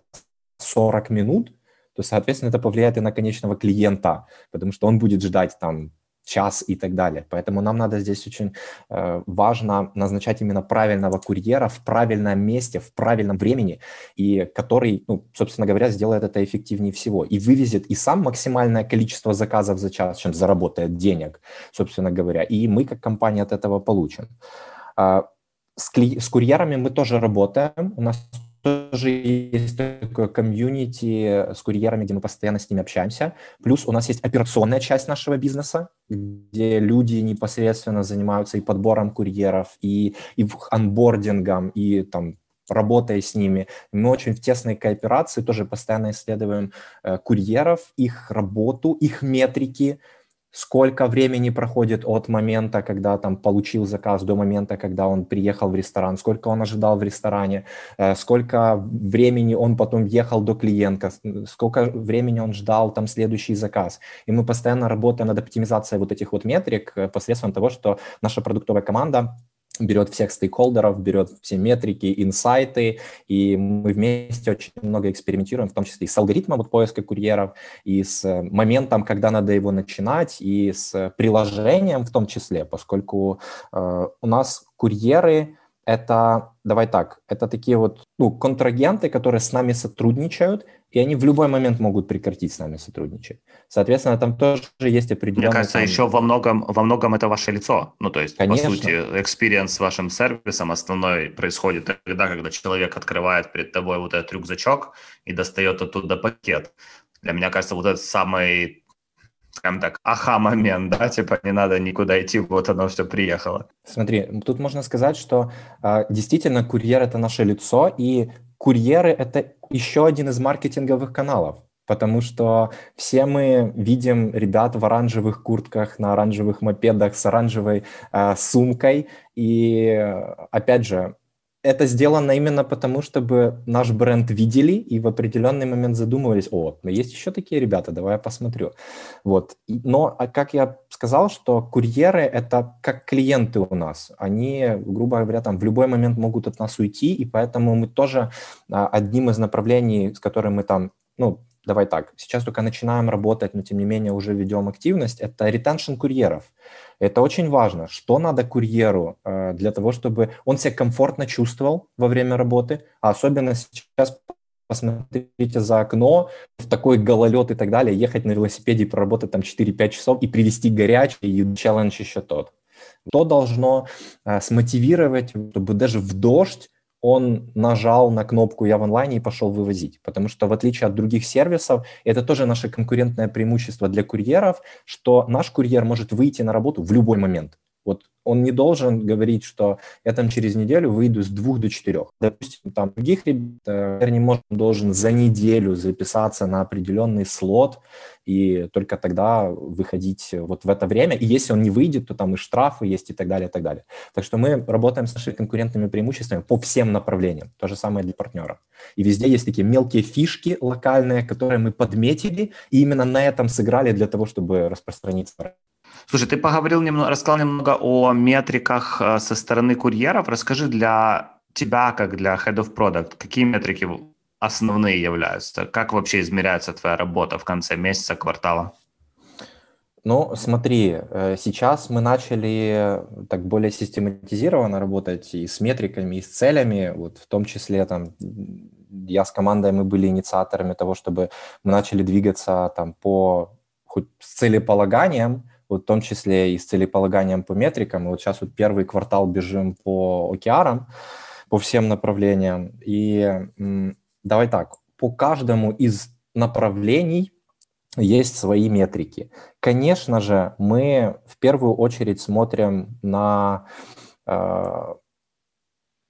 40 минут, то, соответственно, это повлияет и на конечного клиента, потому что он будет ждать там час и так далее. Поэтому нам надо здесь очень э, важно назначать именно правильного курьера в правильном месте, в правильном времени, и который, ну, собственно говоря, сделает это эффективнее всего и вывезет и сам максимальное количество заказов за час, чем заработает денег, собственно говоря, и мы как компания от этого получим. Э, с, кли- с курьерами мы тоже работаем. У нас тоже есть такое комьюнити с курьерами, где мы постоянно с ними общаемся. Плюс у нас есть операционная часть нашего бизнеса, где люди непосредственно занимаются и подбором курьеров, и, и анбордингом, и там работая с ними. Мы очень в тесной кооперации тоже постоянно исследуем э, курьеров, их работу, их метрики, сколько времени проходит от момента, когда там получил заказ, до момента, когда он приехал в ресторан, сколько он ожидал в ресторане, э, сколько времени он потом ехал до клиента, сколько времени он ждал там следующий заказ. И мы постоянно работаем над оптимизацией вот этих вот метрик э, посредством того, что наша продуктовая команда берет всех стейкхолдеров, берет все метрики, инсайты, и мы вместе очень много экспериментируем, в том числе и с алгоритмом вот поиска курьеров, и с моментом, когда надо его начинать, и с приложением в том числе, поскольку э, у нас курьеры это, давай так, это такие вот ну, контрагенты, которые с нами сотрудничают, и они в любой момент могут прекратить с нами сотрудничать. Соответственно, там тоже есть определенные... Мне кажется, там... еще во многом, во многом это ваше лицо. Ну, то есть, Конечно. по сути, экспириенс с вашим сервисом основной происходит тогда, когда человек открывает перед тобой вот этот рюкзачок и достает оттуда пакет. Для меня кажется, вот это самый скажем так, aha-момент, да, типа не надо никуда идти, вот оно все приехало. Смотри, тут можно сказать, что э, действительно курьер – это наше лицо, и курьеры – это еще один из маркетинговых каналов, потому что все мы видим ребят в оранжевых куртках, на оранжевых мопедах с оранжевой э, сумкой, и опять же, это сделано именно потому, чтобы наш бренд видели и в определенный момент задумывались, о, но есть еще такие ребята, давай я посмотрю. Вот. Но, а как я сказал, что курьеры – это как клиенты у нас. Они, грубо говоря, там в любой момент могут от нас уйти, и поэтому мы тоже а, одним из направлений, с которым мы там, ну, давай так, сейчас только начинаем работать, но тем не менее уже ведем активность, это ретеншн курьеров. Это очень важно. Что надо курьеру э, для того, чтобы он себя комфортно чувствовал во время работы, а особенно сейчас посмотрите за окно, в такой гололед и так далее, ехать на велосипеде и проработать там 4-5 часов и привезти горячий, и челлендж еще тот. То должно э, смотивировать, чтобы даже в дождь он нажал на кнопку «Я в онлайне» и пошел вывозить. Потому что в отличие от других сервисов, это тоже наше конкурентное преимущество для курьеров, что наш курьер может выйти на работу в любой момент. Вот он не должен говорить, что я там через неделю выйду с двух до четырех. Допустим, там других ребят, э, не может, должен за неделю записаться на определенный слот и только тогда выходить вот в это время. И если он не выйдет, то там и штрафы есть и так далее, и так далее. Так что мы работаем с нашими конкурентными преимуществами по всем направлениям. То же самое для партнеров. И везде есть такие мелкие фишки локальные, которые мы подметили, и именно на этом сыграли для того, чтобы распространиться Слушай, ты поговорил немного, рассказал немного о метриках э, со стороны курьеров. Расскажи для тебя, как для Head of Product, какие метрики основные являются? Как вообще измеряется твоя работа в конце месяца, квартала? Ну, смотри, э, сейчас мы начали так более систематизированно работать и с метриками, и с целями, вот в том числе там я с командой, мы были инициаторами того, чтобы мы начали двигаться там по хоть с целеполаганием, вот в том числе и с целеполаганием по метрикам. И вот сейчас вот первый квартал бежим по океарам, по всем направлениям. И давай так, по каждому из направлений есть свои метрики. Конечно же, мы в первую очередь смотрим на э,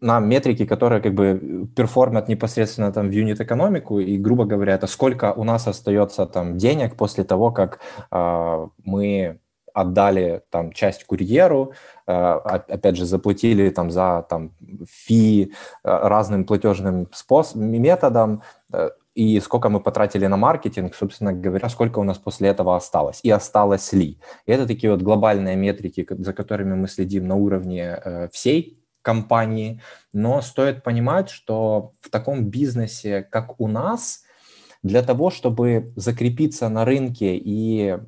на метрики, которые как бы перформят непосредственно там в юнит-экономику, и, грубо говоря, это сколько у нас остается там денег после того, как э, мы отдали там часть курьеру, опять же, заплатили там за там фи разным платежным способом, методом, и сколько мы потратили на маркетинг, собственно говоря, сколько у нас после этого осталось и осталось ли. И это такие вот глобальные метрики, за которыми мы следим на уровне э, всей компании, но стоит понимать, что в таком бизнесе, как у нас, для того, чтобы закрепиться на рынке и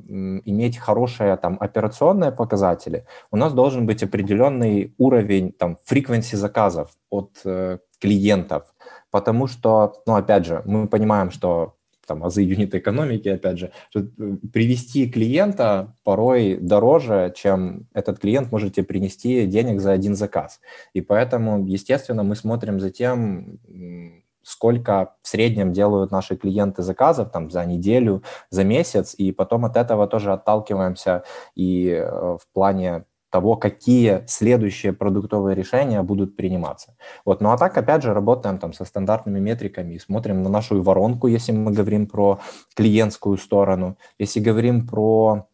иметь хорошие там операционные показатели, у нас должен быть определенный уровень там frequency заказов от э, клиентов, потому что, ну, опять же, мы понимаем, что там азы юнит экономики, опять же, э, привести клиента порой дороже, чем этот клиент можете принести денег за один заказ. И поэтому, естественно, мы смотрим за тем, сколько в среднем делают наши клиенты заказов там за неделю, за месяц, и потом от этого тоже отталкиваемся и э, в плане того, какие следующие продуктовые решения будут приниматься. Вот. Ну а так, опять же, работаем там со стандартными метриками и смотрим на нашу воронку, если мы говорим про клиентскую сторону. Если говорим про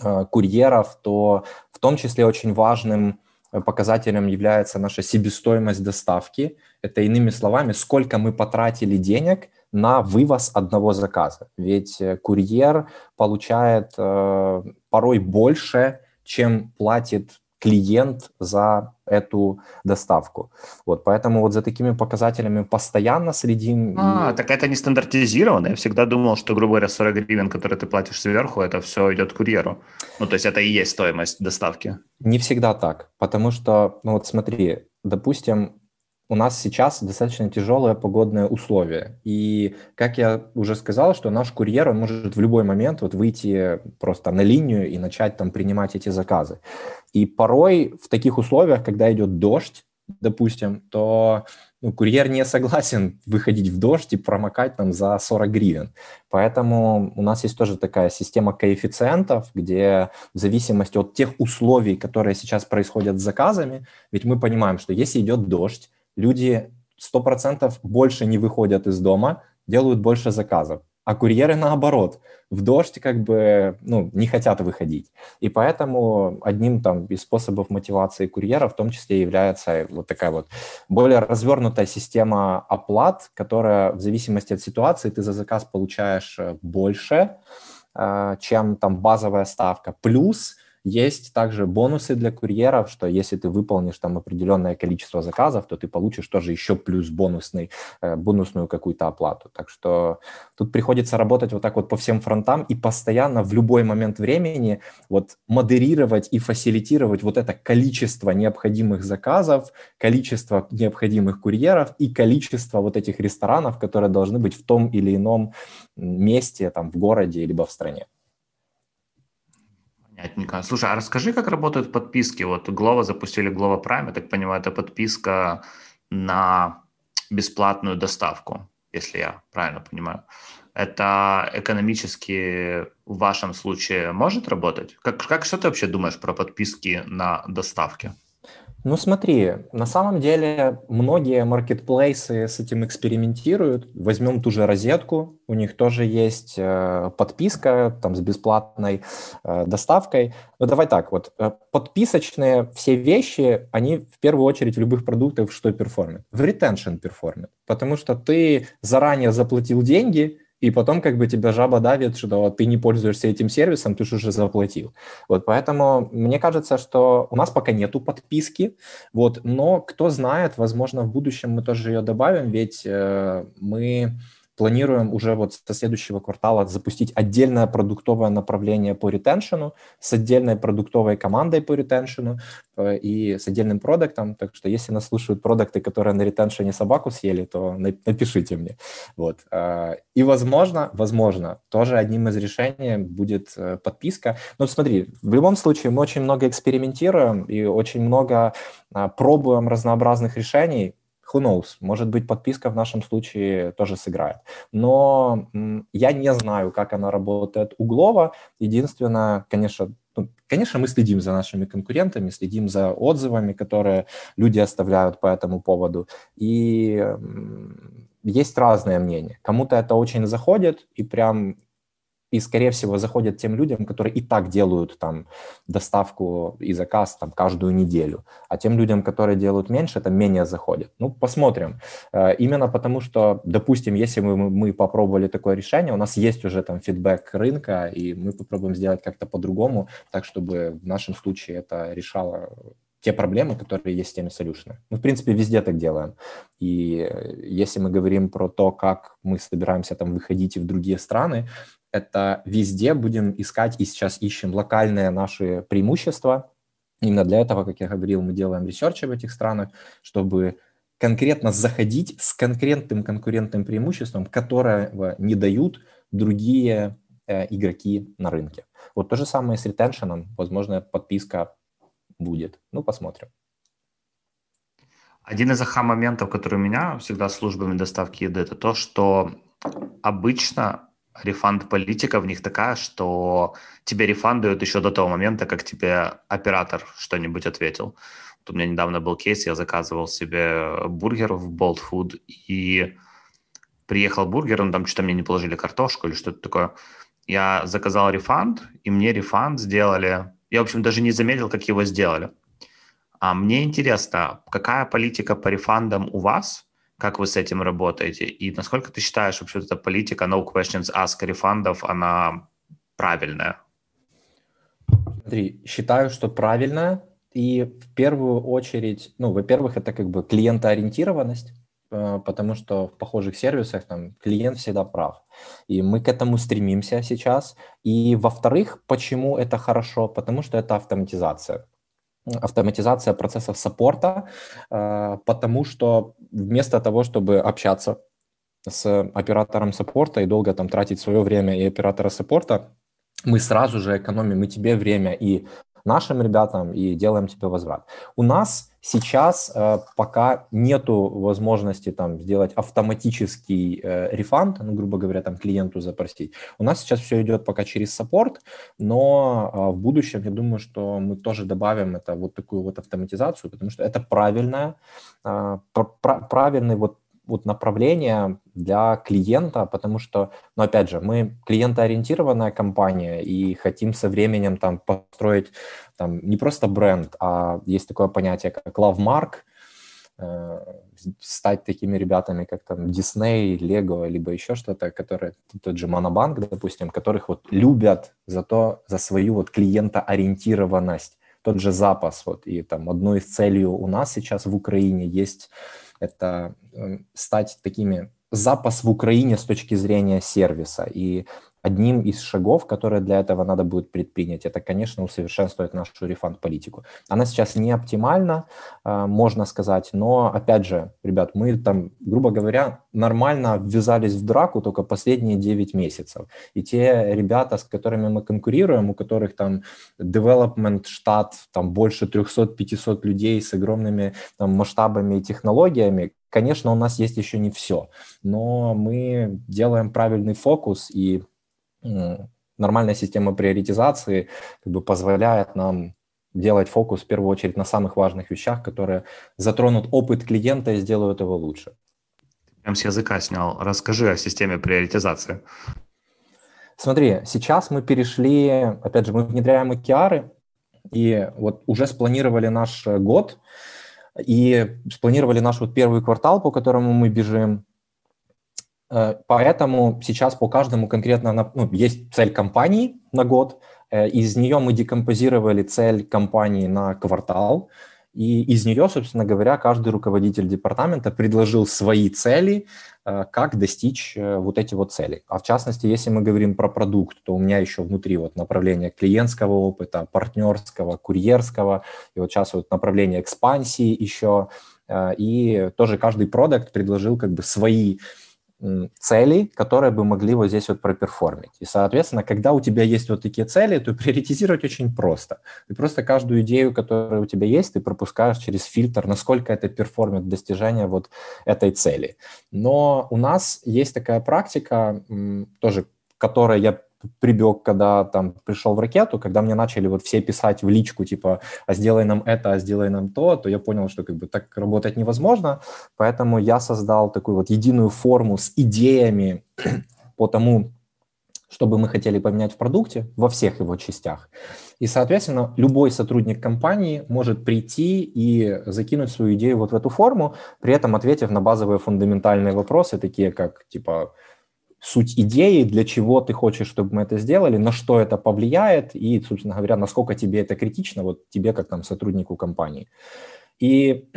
э, курьеров, то в том числе очень важным э, показателем является наша себестоимость доставки. Это иными словами, сколько мы потратили денег на вывоз одного заказа. Ведь э, курьер получает э, порой больше, чем платит клиент за эту доставку. Вот, поэтому вот за такими показателями постоянно следим. А, так это не стандартизировано. Я всегда думал, что, грубо говоря, 40 гривен, которые ты платишь сверху, это все идет курьеру. Ну, то есть это и есть стоимость доставки. Не всегда так, потому что, ну вот смотри, допустим, у нас сейчас достаточно тяжелые погодные условия. И, как я уже сказал, что наш курьер, он может в любой момент вот выйти просто на линию и начать там принимать эти заказы. И порой в таких условиях, когда идет дождь, допустим, то ну, курьер не согласен выходить в дождь и промокать там за 40 гривен. Поэтому у нас есть тоже такая система коэффициентов, где в зависимости от тех условий, которые сейчас происходят с заказами, ведь мы понимаем, что если идет дождь, люди 100% больше не выходят из дома, делают больше заказов. А курьеры наоборот, в дождь как бы ну, не хотят выходить. И поэтому одним там из способов мотивации курьера в том числе является вот такая вот более развернутая система оплат, которая в зависимости от ситуации ты за заказ получаешь э, больше, э, чем там базовая ставка. Плюс есть также бонусы для курьеров, что если ты выполнишь там определенное количество заказов, то ты получишь тоже еще плюс бонусный, э, бонусную какую-то оплату. Так что тут приходится работать вот так вот по всем фронтам и постоянно в любой момент времени вот модерировать и фасилитировать вот это количество необходимых заказов, количество необходимых курьеров и количество вот этих ресторанов, которые должны быть в том или ином месте, там, в городе либо в стране. Понятненько. Слушай, а расскажи, как работают подписки? Вот Глова запустили Глова Prime, я так понимаю, это подписка на бесплатную доставку, если я правильно понимаю. Это экономически в вашем случае может работать? Как, как что ты вообще думаешь про подписки на доставки? Ну смотри, на самом деле многие маркетплейсы с этим экспериментируют. Возьмем ту же розетку, у них тоже есть э, подписка там с бесплатной э, доставкой. Ну давай так, вот э, подписочные все вещи, они в первую очередь в любых продуктах что перформят? В ретеншн перформят, потому что ты заранее заплатил деньги, и потом как бы тебя жаба давит, что ты не пользуешься этим сервисом, ты же уже заплатил. Вот поэтому мне кажется, что у нас пока нету подписки, вот, но кто знает, возможно, в будущем мы тоже ее добавим, ведь э, мы планируем уже вот со следующего квартала запустить отдельное продуктовое направление по ретеншену с отдельной продуктовой командой по ретеншену э, и с отдельным продуктом. Так что если нас слушают продукты, которые на ретеншене собаку съели, то напишите мне. Вот. Э, и возможно, возможно, тоже одним из решений будет э, подписка. Но смотри, в любом случае мы очень много экспериментируем и очень много пробуем разнообразных решений, who knows, может быть, подписка в нашем случае тоже сыграет. Но я не знаю, как она работает у Глова. Единственное, конечно, ну, конечно, мы следим за нашими конкурентами, следим за отзывами, которые люди оставляют по этому поводу. И есть разные мнения. Кому-то это очень заходит, и прям и, скорее всего, заходят тем людям, которые и так делают там доставку и заказ там каждую неделю, а тем людям, которые делают меньше, это менее заходит. Ну, посмотрим. Э, именно потому что, допустим, если мы, мы попробовали такое решение, у нас есть уже там фидбэк рынка, и мы попробуем сделать как-то по-другому, так, чтобы в нашем случае это решало те проблемы, которые есть в теме solution. Мы, в принципе, везде так делаем. И если мы говорим про то, как мы собираемся там выходить и в другие страны, это везде будем искать и сейчас ищем локальные наши преимущества. Именно для этого, как я говорил, мы делаем ресерчи в этих странах, чтобы конкретно заходить с конкретным конкурентным преимуществом, которое не дают другие э, игроки на рынке. Вот то же самое с ретеншеном. Возможно, подписка будет. Ну, посмотрим. Один из аха-моментов, который у меня всегда с службами доставки еды, это то, что обычно рефанд-политика в них такая, что тебе рефандуют еще до того момента, как тебе оператор что-нибудь ответил. Вот у меня недавно был кейс, я заказывал себе бургер в Bolt Food, и приехал бургер, он там что-то мне не положили картошку или что-то такое. Я заказал рефанд, и мне рефанд сделали. Я, в общем, даже не заметил, как его сделали. А мне интересно, какая политика по рефандам у вас – как вы с этим работаете? И насколько ты считаешь, вообще эта политика no questions ask рефандов, она правильная? Смотри, считаю, что правильная. И в первую очередь, ну, во-первых, это как бы клиентоориентированность, э, потому что в похожих сервисах там клиент всегда прав. И мы к этому стремимся сейчас. И во-вторых, почему это хорошо? Потому что это автоматизация автоматизация процессов саппорта, э, потому что вместо того, чтобы общаться с оператором саппорта и долго там тратить свое время и оператора саппорта, мы сразу же экономим и тебе время, и нашим ребятам и делаем тебе возврат. У нас сейчас э, пока нету возможности там сделать автоматический э, рефанд, ну, грубо говоря, там клиенту запросить. У нас сейчас все идет пока через саппорт, но э, в будущем я думаю, что мы тоже добавим это вот такую вот автоматизацию, потому что это правильная, э, пр- правильный вот вот направление для клиента, потому что, ну, опять же, мы клиентоориентированная компания и хотим со временем там построить там не просто бренд, а есть такое понятие, как love mark, э, стать такими ребятами, как там Disney, Lego, либо еще что-то, которые, тот же Монобанк, допустим, которых вот любят за то, за свою вот клиентоориентированность, тот же запас, вот, и там одной из целей у нас сейчас в Украине есть это э, стать такими запас в Украине с точки зрения сервиса. И одним из шагов, которые для этого надо будет предпринять, это, конечно, усовершенствовать нашу рефанд-политику. Она сейчас не оптимальна, а, можно сказать, но, опять же, ребят, мы там, грубо говоря, нормально ввязались в драку только последние 9 месяцев. И те ребята, с которыми мы конкурируем, у которых там development штат там больше 300-500 людей с огромными там, масштабами и технологиями, Конечно, у нас есть еще не все, но мы делаем правильный фокус, и нормальная система приоритизации как бы позволяет нам делать фокус в первую очередь на самых важных вещах, которые затронут опыт клиента и сделают его лучше. Прям с языка снял. Расскажи о системе приоритизации. Смотри, сейчас мы перешли, опять же, мы внедряем OKR, и вот уже спланировали наш год, и спланировали наш вот первый квартал, по которому мы бежим. Э, поэтому сейчас по каждому конкретно ну, есть цель компании на год. Э, из нее мы декомпозировали цель компании на квартал. И из нее, собственно говоря, каждый руководитель департамента предложил свои цели, э, как достичь вот эти вот цели. А в частности, если мы говорим про продукт, то у меня еще внутри вот направление клиентского опыта, партнерского, курьерского, и вот сейчас вот направление экспансии еще. И тоже каждый продукт предложил как бы свои цели, которые бы могли вот здесь вот про perform ить. И, соответственно, когда у тебя есть вот такие цели, то приоритизировать очень просто. Ты просто каждую идею, которая у тебя есть, ты пропускаешь через фильтр, насколько это perform ит достижение вот этой цели. Но у нас есть такая практика, тоже, которой я прибег, когда там пришел в ракету, когда мне начали вот все писать в личку, типа, а сделай нам это, а сделай нам то, то я понял, что как бы так работать невозможно, поэтому я создал такую вот единую форму с идеями по тому, что бы мы хотели поменять в продукте во всех его частях. И, соответственно, любой сотрудник компании может прийти и закинуть свою идею вот в эту форму, при этом ответив на базовые фундаментальные вопросы, такие как, типа, суть идеи, для чего ты хочешь, чтобы мы это сделали, на что это повлияет и, собственно говоря, насколько тебе это критично, вот тебе как там сотруднику компании. И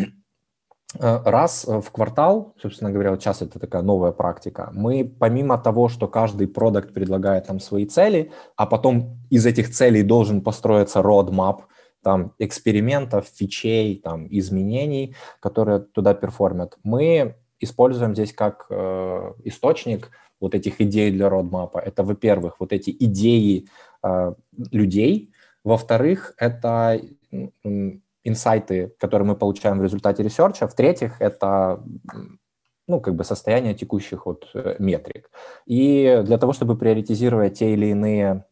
Э, раз в квартал, собственно говоря, вот сейчас это такая новая практика, мы помимо того, что каждый продукт предлагает там свои цели, а потом из этих целей должен построиться roadmap, там, экспериментов, фичей, там, изменений, которые туда перформят, мы используем здесь как э, источник вот этих идей для roadmap а. Это, во-первых, вот эти идеи э, людей, во-вторых, это инсайты, которые мы получаем в результате research а. В-третьих, это ну, как бы состояние текущих вот э, метрик. И для того, чтобы приоритизировать те или иные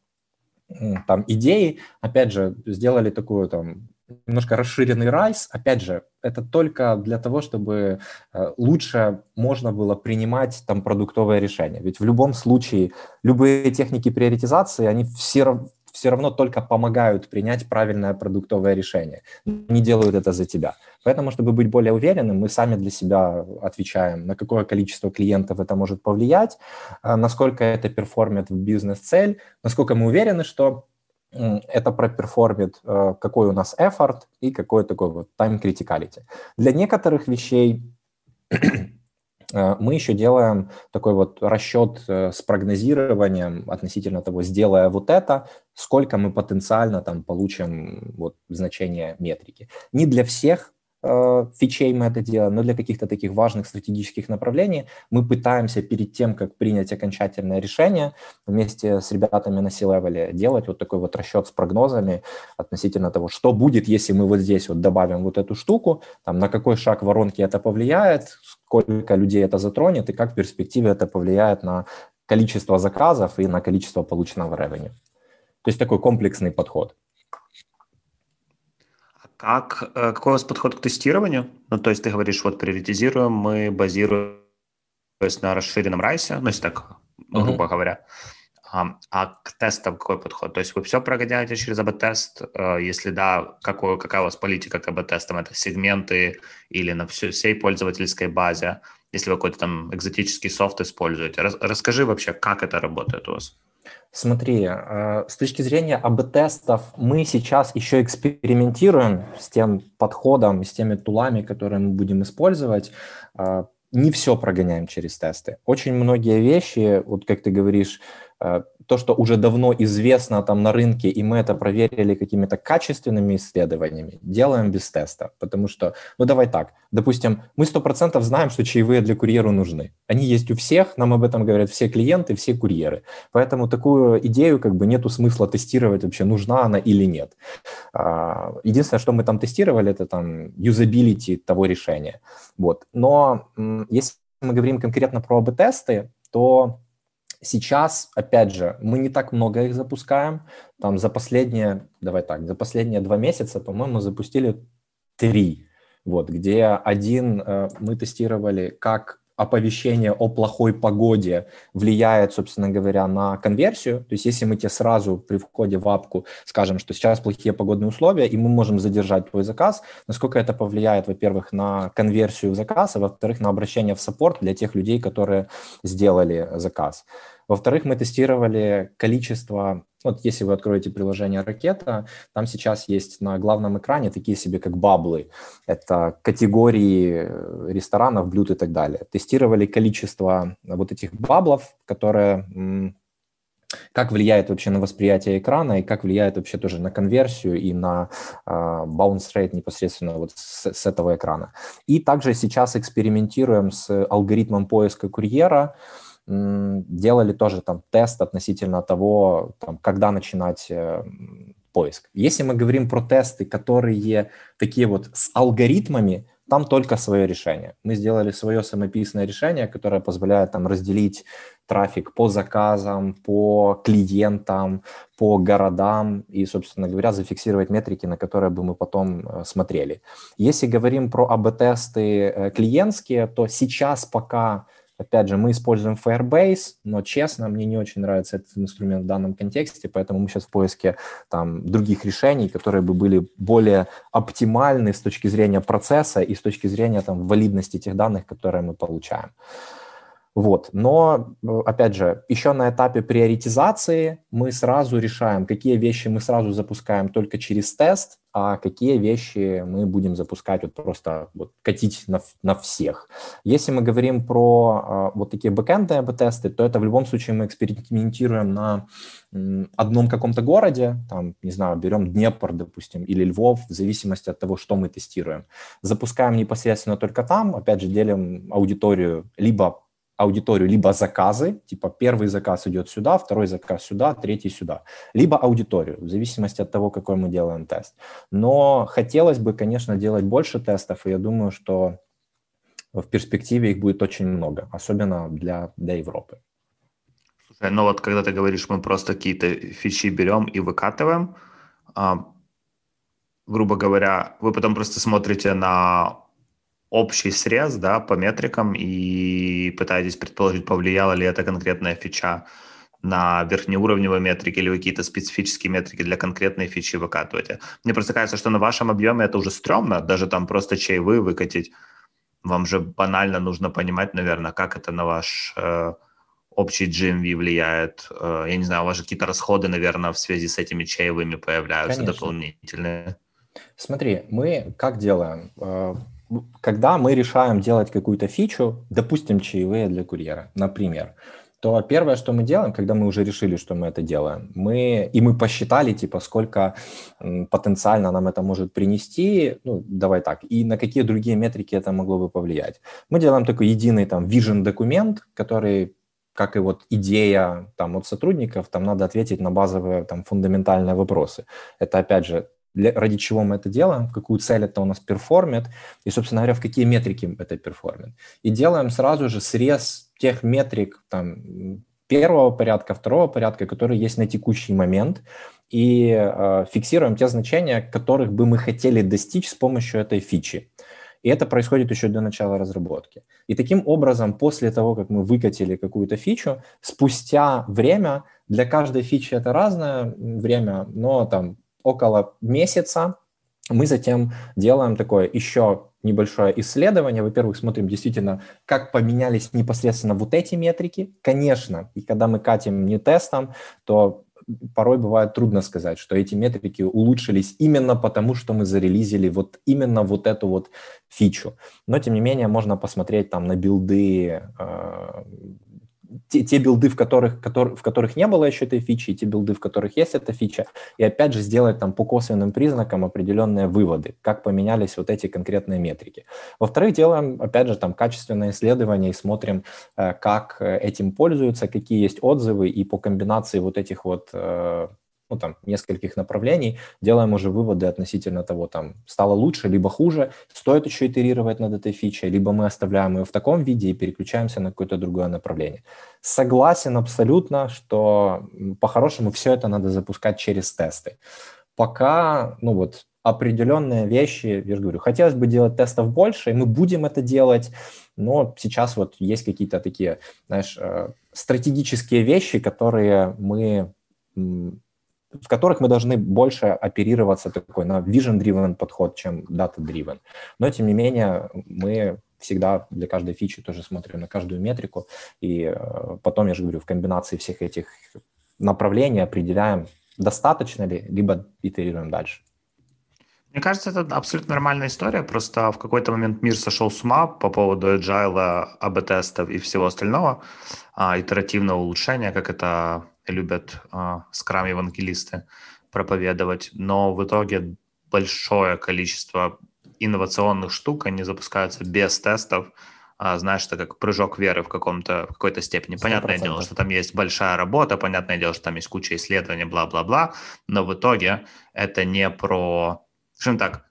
там идеи, опять же, сделали такую там немножко расширенный RICE. Опять же, это только для того, чтобы э, лучше можно было принимать там продуктовое решение. Ведь в любом случае любые техники приоритизации, они все, все равно только помогают принять правильное продуктовое решение, не делают это за тебя. Поэтому, чтобы быть более уверенным, мы сами для себя отвечаем, на какое количество клиентов это может повлиять, а насколько это perform ит в бизнес-цель, насколько мы уверены, что это про perform ит, э, какой у нас effort и какой такой вот time criticality. Для некоторых вещей Э, мы еще делаем такой вот расчет э, с прогнозированием относительно того, сделая вот это, сколько мы потенциально там получим вот значение метрики. Не для всех фичей мы это делаем, но для каких-то таких важных стратегических направлений мы пытаемся перед тем, как принять окончательное решение, вместе с ребятами на C-Level делать вот такой вот расчет с прогнозами относительно того, что будет, если мы вот здесь вот добавим вот эту штуку, там, на какой шаг воронки это повлияет, сколько людей это затронет и как в перспективе это повлияет на количество заказов и на количество полученного revenue. То есть такой комплексный подход. Как, э, какой у вас подход к тестированию? Ну, то есть ты говоришь, вот приоритизируем мы, базируясь на расширенном райсе, ну, если так, uh-huh. грубо говоря. А, а к тестам какой подход? То есть вы все прогоняете через АБ-тест? Э, если да, какой, какая у вас политика к АБ-тестам? Это сегменты или на всей, всей пользовательской базе? Если вы какой-то там экзотический софт используете? Расскажи вообще, как это работает у вас? Смотри, э, с точки зрения АБ-тестов, мы сейчас еще экспериментируем с тем подходом, с теми тулами, которые мы будем использовать. Э, не все прогоняем через тесты. Очень многие вещи, вот как ты говоришь, э, то, что уже давно известно там на рынке, и мы это проверили какими-то качественными исследованиями, делаем без теста. Потому что, ну давай так, допустим, мы сто процентов знаем, что чаевые для курьера нужны. Они есть у всех, нам об этом говорят все клиенты, все курьеры. Поэтому такую идею как бы нету смысла тестировать вообще, нужна она или нет. А, единственное, что мы там тестировали, это там юзабилити того решения. Вот. Но если мы говорим конкретно про АБ-тесты, то Сейчас, опять же, мы не так много их запускаем. Там за последние, давай так, за последние два месяца, по-моему, запустили три. Вот, где один э, мы тестировали, как оповещение о плохой погоде влияет, собственно говоря, на конверсию. То есть если мы тебе сразу при входе в апку скажем, что сейчас плохие погодные условия, и мы можем задержать твой заказ, насколько это повлияет, во-первых, на конверсию в заказ, а во-вторых, на обращение в саппорт для тех людей, которые сделали заказ. Во-вторых, мы тестировали количество, вот если вы откроете приложение «Ракета», там сейчас есть на главном экране такие себе как баблы. Это категории э, ресторанов, блюд и так далее. Тестировали количество вот этих баблов, которые как влияет вообще на восприятие экрана и как влияет вообще тоже на конверсию и на э, bounce rate непосредственно вот с, с этого экрана. И также сейчас экспериментируем с алгоритмом поиска курьера, делали тоже там тест относительно того, там, когда начинать э, поиск. Если мы говорим про тесты, которые такие вот с алгоритмами, там только свое решение. Мы сделали свое самописное решение, которое позволяет там разделить трафик по заказам, по клиентам, по городам и, собственно говоря, зафиксировать метрики, на которые бы мы потом э, смотрели. Если говорим про АБ-тесты э, клиентские, то сейчас пока Опять же, мы используем Firebase, но, честно, мне не очень нравится этот инструмент в данном контексте, поэтому мы сейчас в поиске там, других решений, которые бы были более оптимальны с точки зрения процесса и с точки зрения там, валидности тех данных, которые мы получаем. Вот. Но, э, опять же, еще на этапе приоритизации мы сразу решаем, какие вещи мы сразу запускаем только через тест, а какие вещи мы будем запускать вот просто вот, катить на, на всех. Если мы говорим про э, вот такие бэкэндные тесты, то это в любом случае мы экспериментируем на одном каком-то городе, там, не знаю, берем Днепр, допустим, или Львов, в зависимости от того, что мы тестируем. Запускаем непосредственно только там, опять же, делим аудиторию либо аудиторию либо заказы, типа первый заказ идет сюда, второй заказ сюда, третий сюда, либо аудиторию, в зависимости от того, какой мы делаем тест. Но хотелось бы, конечно, делать больше тестов, и я думаю, что в перспективе их будет очень много, особенно для, для Европы. Слушай, ну вот когда ты говоришь, мы просто какие-то фичи берем и выкатываем, а, грубо говоря, вы потом просто смотрите на общий срез, да, по метрикам и пытаетесь предположить, повлияла ли эта конкретная фича на верхнеуровневые метрики или какие-то специфические метрики для конкретной фичи выкатываете. Мне просто кажется, что на вашем объеме это уже стрёмно, даже там просто чаевые выкатить. Вам же банально нужно понимать, наверное, как это на ваш э, общий GMV влияет. Э, я не знаю, у вас же какие-то расходы, наверное, в связи с этими чаевыми появляются Конечно. дополнительные. Смотри, мы как делаем? Когда мы решаем делать какую-то фичу, допустим, чаевые для курьера, например, то первое, что мы делаем, когда мы уже решили, что мы это делаем, мы, и мы посчитали, типа, сколько потенциально нам это может принести, ну, давай так, и на какие другие метрики это могло бы повлиять. Мы делаем такой единый там vision документ, который как и вот идея там от сотрудников, там надо ответить на базовые там фундаментальные вопросы. Это опять же для, ради чего мы это делаем, какую цель это у нас perform ит, и, собственно говоря, в какие метрики это perform ит. И делаем сразу же срез тех метрик там, первого порядка, второго порядка, которые есть на текущий момент, и э, фиксируем те значения, которых бы мы хотели достичь с помощью этой фичи. И это происходит еще до начала разработки. И таким образом, после того, как мы выкатили какую-то фичу, спустя время, для каждой фичи это разное время, но там около месяца мы затем делаем такое еще небольшое исследование. Во-первых, смотрим действительно, как поменялись непосредственно вот эти метрики. Конечно, и когда мы катим не тестом, то порой бывает трудно сказать, что эти метрики улучшились именно потому, что мы зарелизили вот именно вот эту вот фичу. Но, тем не менее, можно посмотреть там на билды э, те, те билды, в которых, который, в которых не было еще этой фичи, и те билды, в которых есть эта фича, и опять же сделать там по косвенным признакам определенные выводы, как поменялись вот эти конкретные метрики. Во-вторых, делаем, опять же, там качественное исследование и смотрим, э, как э, этим пользуются, какие есть отзывы, и по комбинации вот этих вот э, ну, там, нескольких направлений, делаем уже выводы относительно того, там, стало лучше, либо хуже, стоит еще итерировать над этой фичей, либо мы оставляем ее в таком виде и переключаемся на какое-то другое направление. Согласен абсолютно, что по-хорошему все это надо запускать через тесты. Пока, ну вот, определенные вещи, я же говорю, хотелось бы делать тестов больше, и мы будем это делать, но сейчас вот есть какие-то такие, знаешь, э, стратегические вещи, которые мы в которых мы должны больше оперироваться такой на vision-driven подход, чем data-driven. Но, тем не менее, мы всегда для каждой фичи тоже смотрим на каждую метрику, и э, потом, я же говорю, в комбинации всех этих направлений определяем, достаточно ли, либо итерируем дальше. Мне кажется, это абсолютно нормальная история, просто в какой-то момент мир сошел с ума по поводу agile, АБ-тестов и всего остального, а, итеративного улучшения, как это любят э, скрам-евангелисты проповедовать, но в итоге большое количество инновационных штук, они запускаются без тестов, а, знаешь, это как прыжок веры в, каком-то, в какой-то степени. Понятное 100%. дело, что там есть большая работа, понятное дело, что там есть куча исследований, бла-бла-бла, но в итоге это не про, скажем так,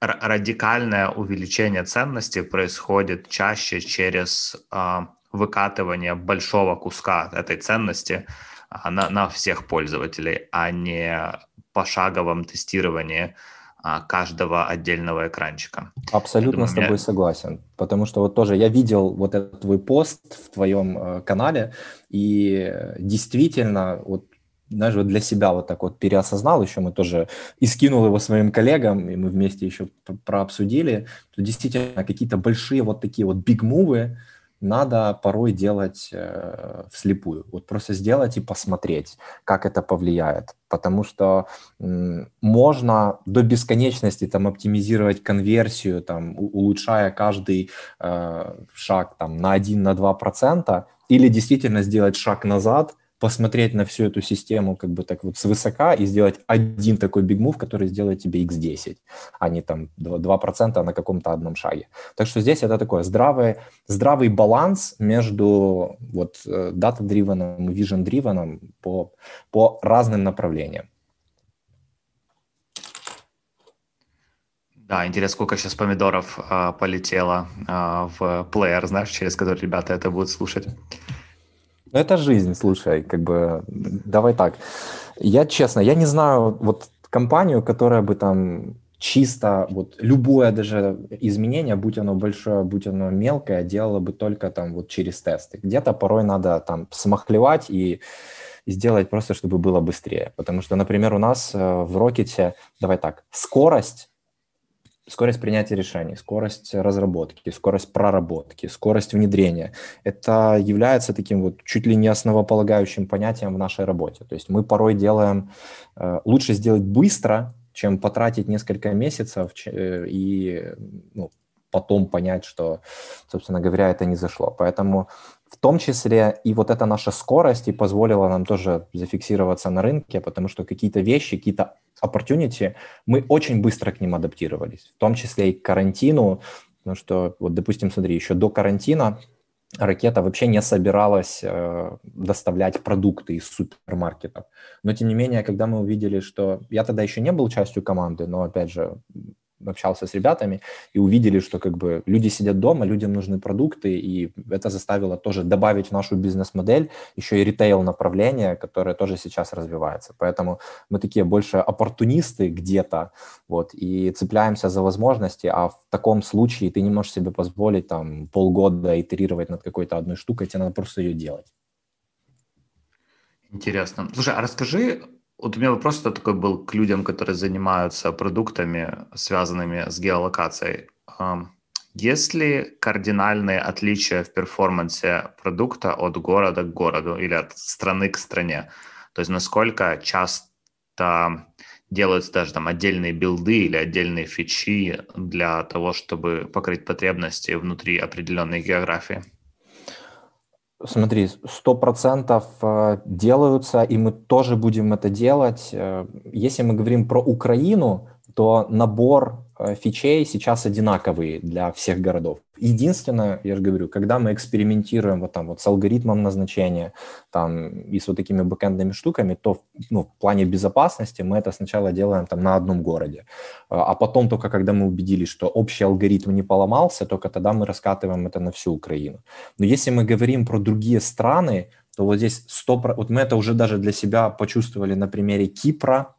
радикальное увеличение ценности происходит чаще через а, выкатывание большого куска этой ценности а, на, на всех пользователей, а не пошаговом тестировании а, каждого отдельного экранчика. Абсолютно думаю, с тобой меня... согласен, потому что вот тоже я видел вот этот твой пост в твоем э, канале, и действительно вот знаешь, вот для себя вот так вот переосознал, еще мы тоже и скинул его своим коллегам, и мы вместе еще прообсудили, то действительно какие-то большие вот такие вот биг-мувы, надо порой делать э, вслепую. Вот просто сделать и посмотреть, как это повлияет. Потому что м, можно до бесконечности там оптимизировать конверсию, там, улучшая каждый э, шаг там, на 1-2%, на или действительно сделать шаг назад – посмотреть на всю эту систему как бы так вот свысока и сделать один такой move, который сделает тебе x10, а не там 2% на каком-то одном шаге. Так что здесь это такой здравый, здравый баланс между вот э, data-driven и vision-driven по, по разным направлениям. Да, интересно, сколько сейчас помидоров э, полетело э, в плеер, знаешь, через который ребята это будут слушать. Ну, это жизнь, слушай, как бы, давай так. Я, честно, я не знаю вот компанию, которая бы там чисто вот любое даже изменение, будь оно большое, будь оно мелкое, делала бы только там вот через тесты. Где-то порой надо там смахлевать и сделать просто, чтобы было быстрее. Потому что, например, у нас э, в Рокете, давай так, скорость скорость принятия решений, скорость разработки, скорость проработки, скорость внедрения. Это является таким вот чуть ли не основополагающим понятием в нашей работе. То есть мы порой делаем, э, лучше сделать быстро, чем потратить несколько месяцев э, и ну, потом понять, что, собственно говоря, это не зашло. Поэтому в том числе и вот эта наша скорость и позволила нам тоже зафиксироваться на рынке, потому что какие-то вещи, какие-то opportunity, мы очень быстро к ним адаптировались, в том числе и к карантину, потому что, вот, допустим, смотри, еще до карантина ракета вообще не собиралась э, доставлять продукты из супермаркетов. Но, тем не менее, когда мы увидели, что... Я тогда еще не был частью команды, но, опять же, общался с ребятами и увидели, что как бы люди сидят дома, людям нужны продукты, и это заставило тоже добавить в нашу бизнес-модель еще и ритейл направление, которое тоже сейчас развивается. Поэтому мы такие больше оппортунисты где-то, вот, и цепляемся за возможности, а в таком случае ты не можешь себе позволить там полгода итерировать над какой-то одной штукой, тебе надо просто ее делать. Интересно. Слушай, а расскажи вот у меня вопрос такой был к людям, которые занимаются продуктами, связанными с геолокацией. Есть ли кардинальные отличия в перформансе продукта от города к городу или от страны к стране? То есть насколько часто делаются даже там отдельные билды или отдельные фичи для того, чтобы покрыть потребности внутри определенной географии? Смотри, сто процентов э, делаются, и мы тоже будем это делать. Э, если мы говорим про Украину, то набор фичей сейчас одинаковые для всех городов. Единственное, я же говорю, когда мы экспериментируем вот там вот с алгоритмом назначения там и с вот такими бэкэндными штуками, то ну, в плане безопасности мы это сначала делаем там на одном городе, а, а потом только когда мы убедились, что общий алгоритм не поломался, только тогда мы раскатываем это на всю Украину. Но если мы говорим про другие страны, то вот здесь 100%, вот мы это уже даже для себя почувствовали на примере Кипра,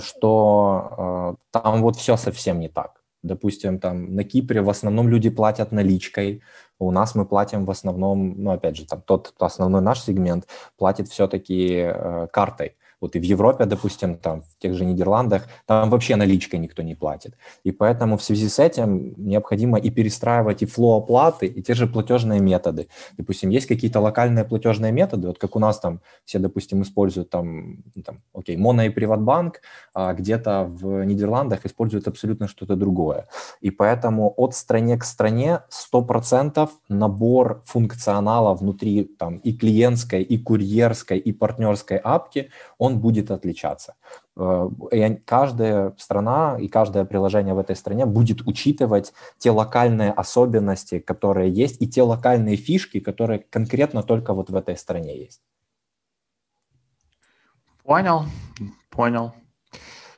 что э, там вот все совсем не так. Допустим, там на Кипре в основном люди платят наличкой, у нас мы платим в основном, ну опять же, там тот основной наш сегмент платит все-таки э, картой. Вот и в Европе, допустим, там в тех же Нидерландах, там вообще наличкой никто не платит. И поэтому в связи с этим необходимо и перестраивать и флоу оплаты, и те же платежные методы. Допустим, есть какие-то локальные платежные методы, вот как у нас там все, допустим, используют там, ну, там окей, Моно и Приватбанк, а где-то в Нидерландах используют абсолютно что-то другое. И поэтому от стране к стране 100% набор функционала внутри там и клиентской, и курьерской, и партнерской апки, он будет отличаться. Э, и каждая страна и каждое приложение в этой стране будет учитывать те локальные особенности, которые есть, и те локальные фишки, которые конкретно только вот в этой стране есть. Понял, понял.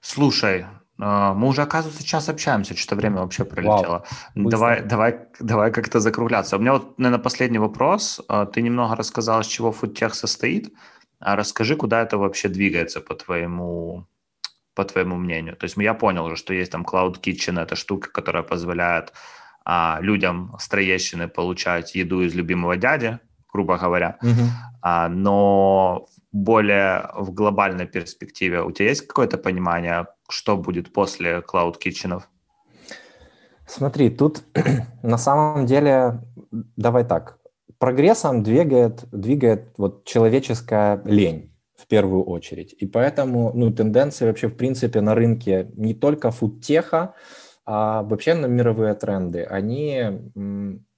Слушай, э, мы уже, оказывается, час общаемся, что-то время вообще пролетело. Вау, давай, давай, давай как-то закругляться. У меня вот, наверное, последний вопрос. Э, ты немного рассказал, из чего фудтех состоит. А расскажи, куда это вообще двигается по твоему по твоему мнению? То есть я понял уже, что есть там Cloud Kitchen, это штука, которая позволяет а, людям с Троещины получать еду из любимого дяди, грубо говоря. Угу. А, но более в глобальной перспективе у тебя есть какое-то понимание, что будет после Cloud Kitchen? Смотри, тут на самом деле, давай так, прогрессом двигает, двигает вот человеческая лень в первую очередь. И поэтому ну, тенденции вообще в принципе на рынке не только фудтеха, а вообще на мировые тренды, они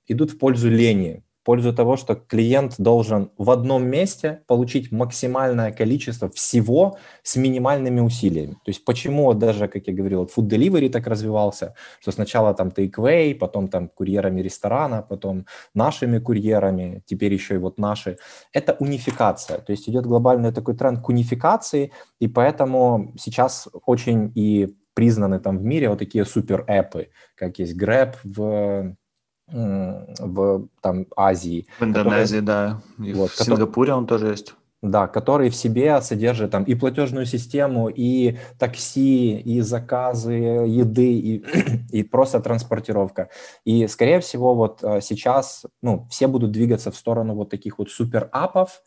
идут в пользу лени пользу того, что клиент должен в одном месте получить максимальное количество всего с минимальными усилиями. То есть почему даже, как я говорил, food delivery так развивался, что сначала там takeaway, потом там курьерами ресторана, потом нашими курьерами, теперь еще и вот наши. Это унификация. То есть идет глобальный такой тренд к унификации, и поэтому сейчас очень и признаны там в мире вот такие супер-эпы, как есть Grab в в там, Азии. В Индонезии, которые, да. И вот, в который, Сингапуре он тоже есть. Да, который в себе содержит там и платежную систему, и такси, и заказы еды, и, и просто транспортировка. И, скорее всего, вот э, сейчас ну, все будут двигаться в сторону вот таких вот супер-апов.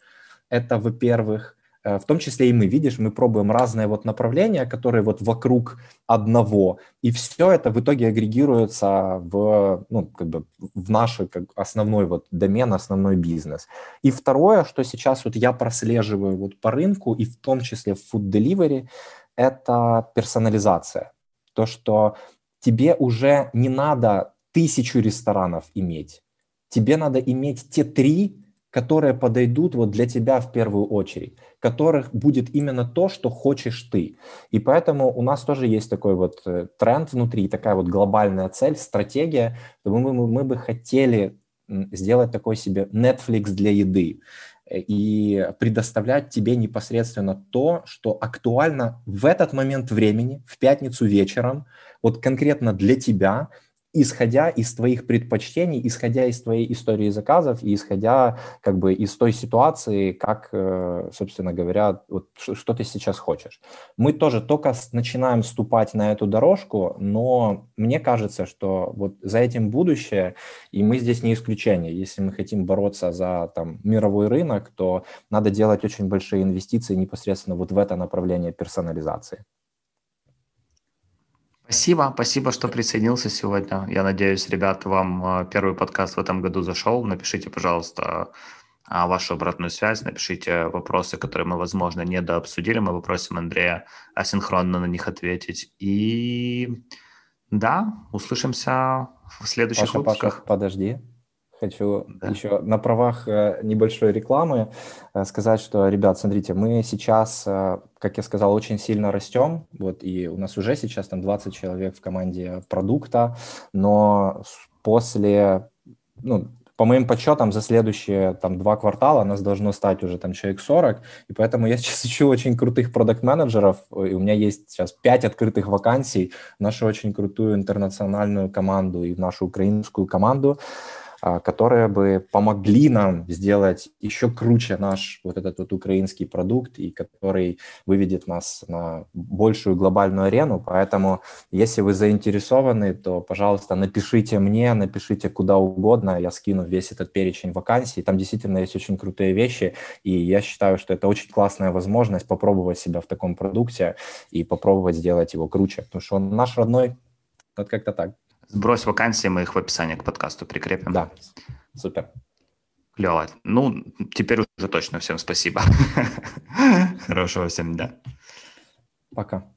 Это, во-первых. Э, в том числе и мы, видишь, мы пробуем разные вот направления, которые вот вокруг одного, и все это в итоге агрегируется в, ну, как бы в наш как основной вот домен, основной бизнес. И второе, что сейчас вот я прослеживаю вот по рынку, и в том числе в food delivery, это персонализация. То, что тебе уже не надо тысячу ресторанов иметь, тебе надо иметь те три, которые подойдут вот для тебя в первую очередь, которых будет именно то, что хочешь ты. И поэтому у нас тоже есть такой вот э, тренд внутри, такая вот глобальная цель, стратегия, мы, мы, мы бы хотели сделать такой себе Netflix для еды э, и предоставлять тебе непосредственно то, что актуально в этот момент времени, в пятницу вечером, вот конкретно для тебя – исходя из твоих предпочтений, исходя из твоей истории заказов и исходя как бы из той ситуации, как, э, собственно говоря, вот что ты сейчас хочешь. Мы тоже только начинаем ступать на эту дорожку, но мне кажется, что вот за этим будущее, и мы здесь не исключение. Если мы хотим бороться за там, мировой рынок, то надо делать очень большие инвестиции непосредственно вот в это направление персонализации. Спасибо, спасибо, что присоединился сегодня. Я надеюсь, ребят, вам э, первый подкаст в этом году зашел. Напишите, пожалуйста, а, вашу обратную связь, напишите вопросы, которые мы, возможно, недообсудили. Мы попросим Андрея асинхронно на них ответить. И да, услышимся в следующих Паша, выпусках. Паша, подожди. Хочу да. еще на правах э, небольшой рекламы э, сказать, что, ребят, смотрите, мы сейчас, э, как я сказал, очень сильно растем, вот, и у нас уже сейчас там 20 человек в команде продукта, но после, ну, по моим подсчетам, за следующие там два квартала нас должно стать уже там человек 40, и поэтому я сейчас ищу очень крутых продукт-менеджеров, и у меня есть сейчас 5 открытых вакансий в нашу очень крутую интернациональную команду и в нашу украинскую команду. А, которые бы помогли нам сделать еще круче наш вот этот вот украинский продукт и который выведет нас на большую глобальную арену. Поэтому, если вы заинтересованы, то, пожалуйста, напишите мне, напишите куда угодно, я скину весь этот перечень вакансий. Там действительно есть очень крутые вещи, и я считаю, что это очень классная возможность попробовать себя в таком продукте и попробовать сделать его круче, потому что он наш родной, вот как-то так. Сбрось вакансии, мы их в описании к подкасту прикрепим. Да, супер. Клево. Ну, теперь уже точно всем спасибо. Хорошего всем дня. Пока.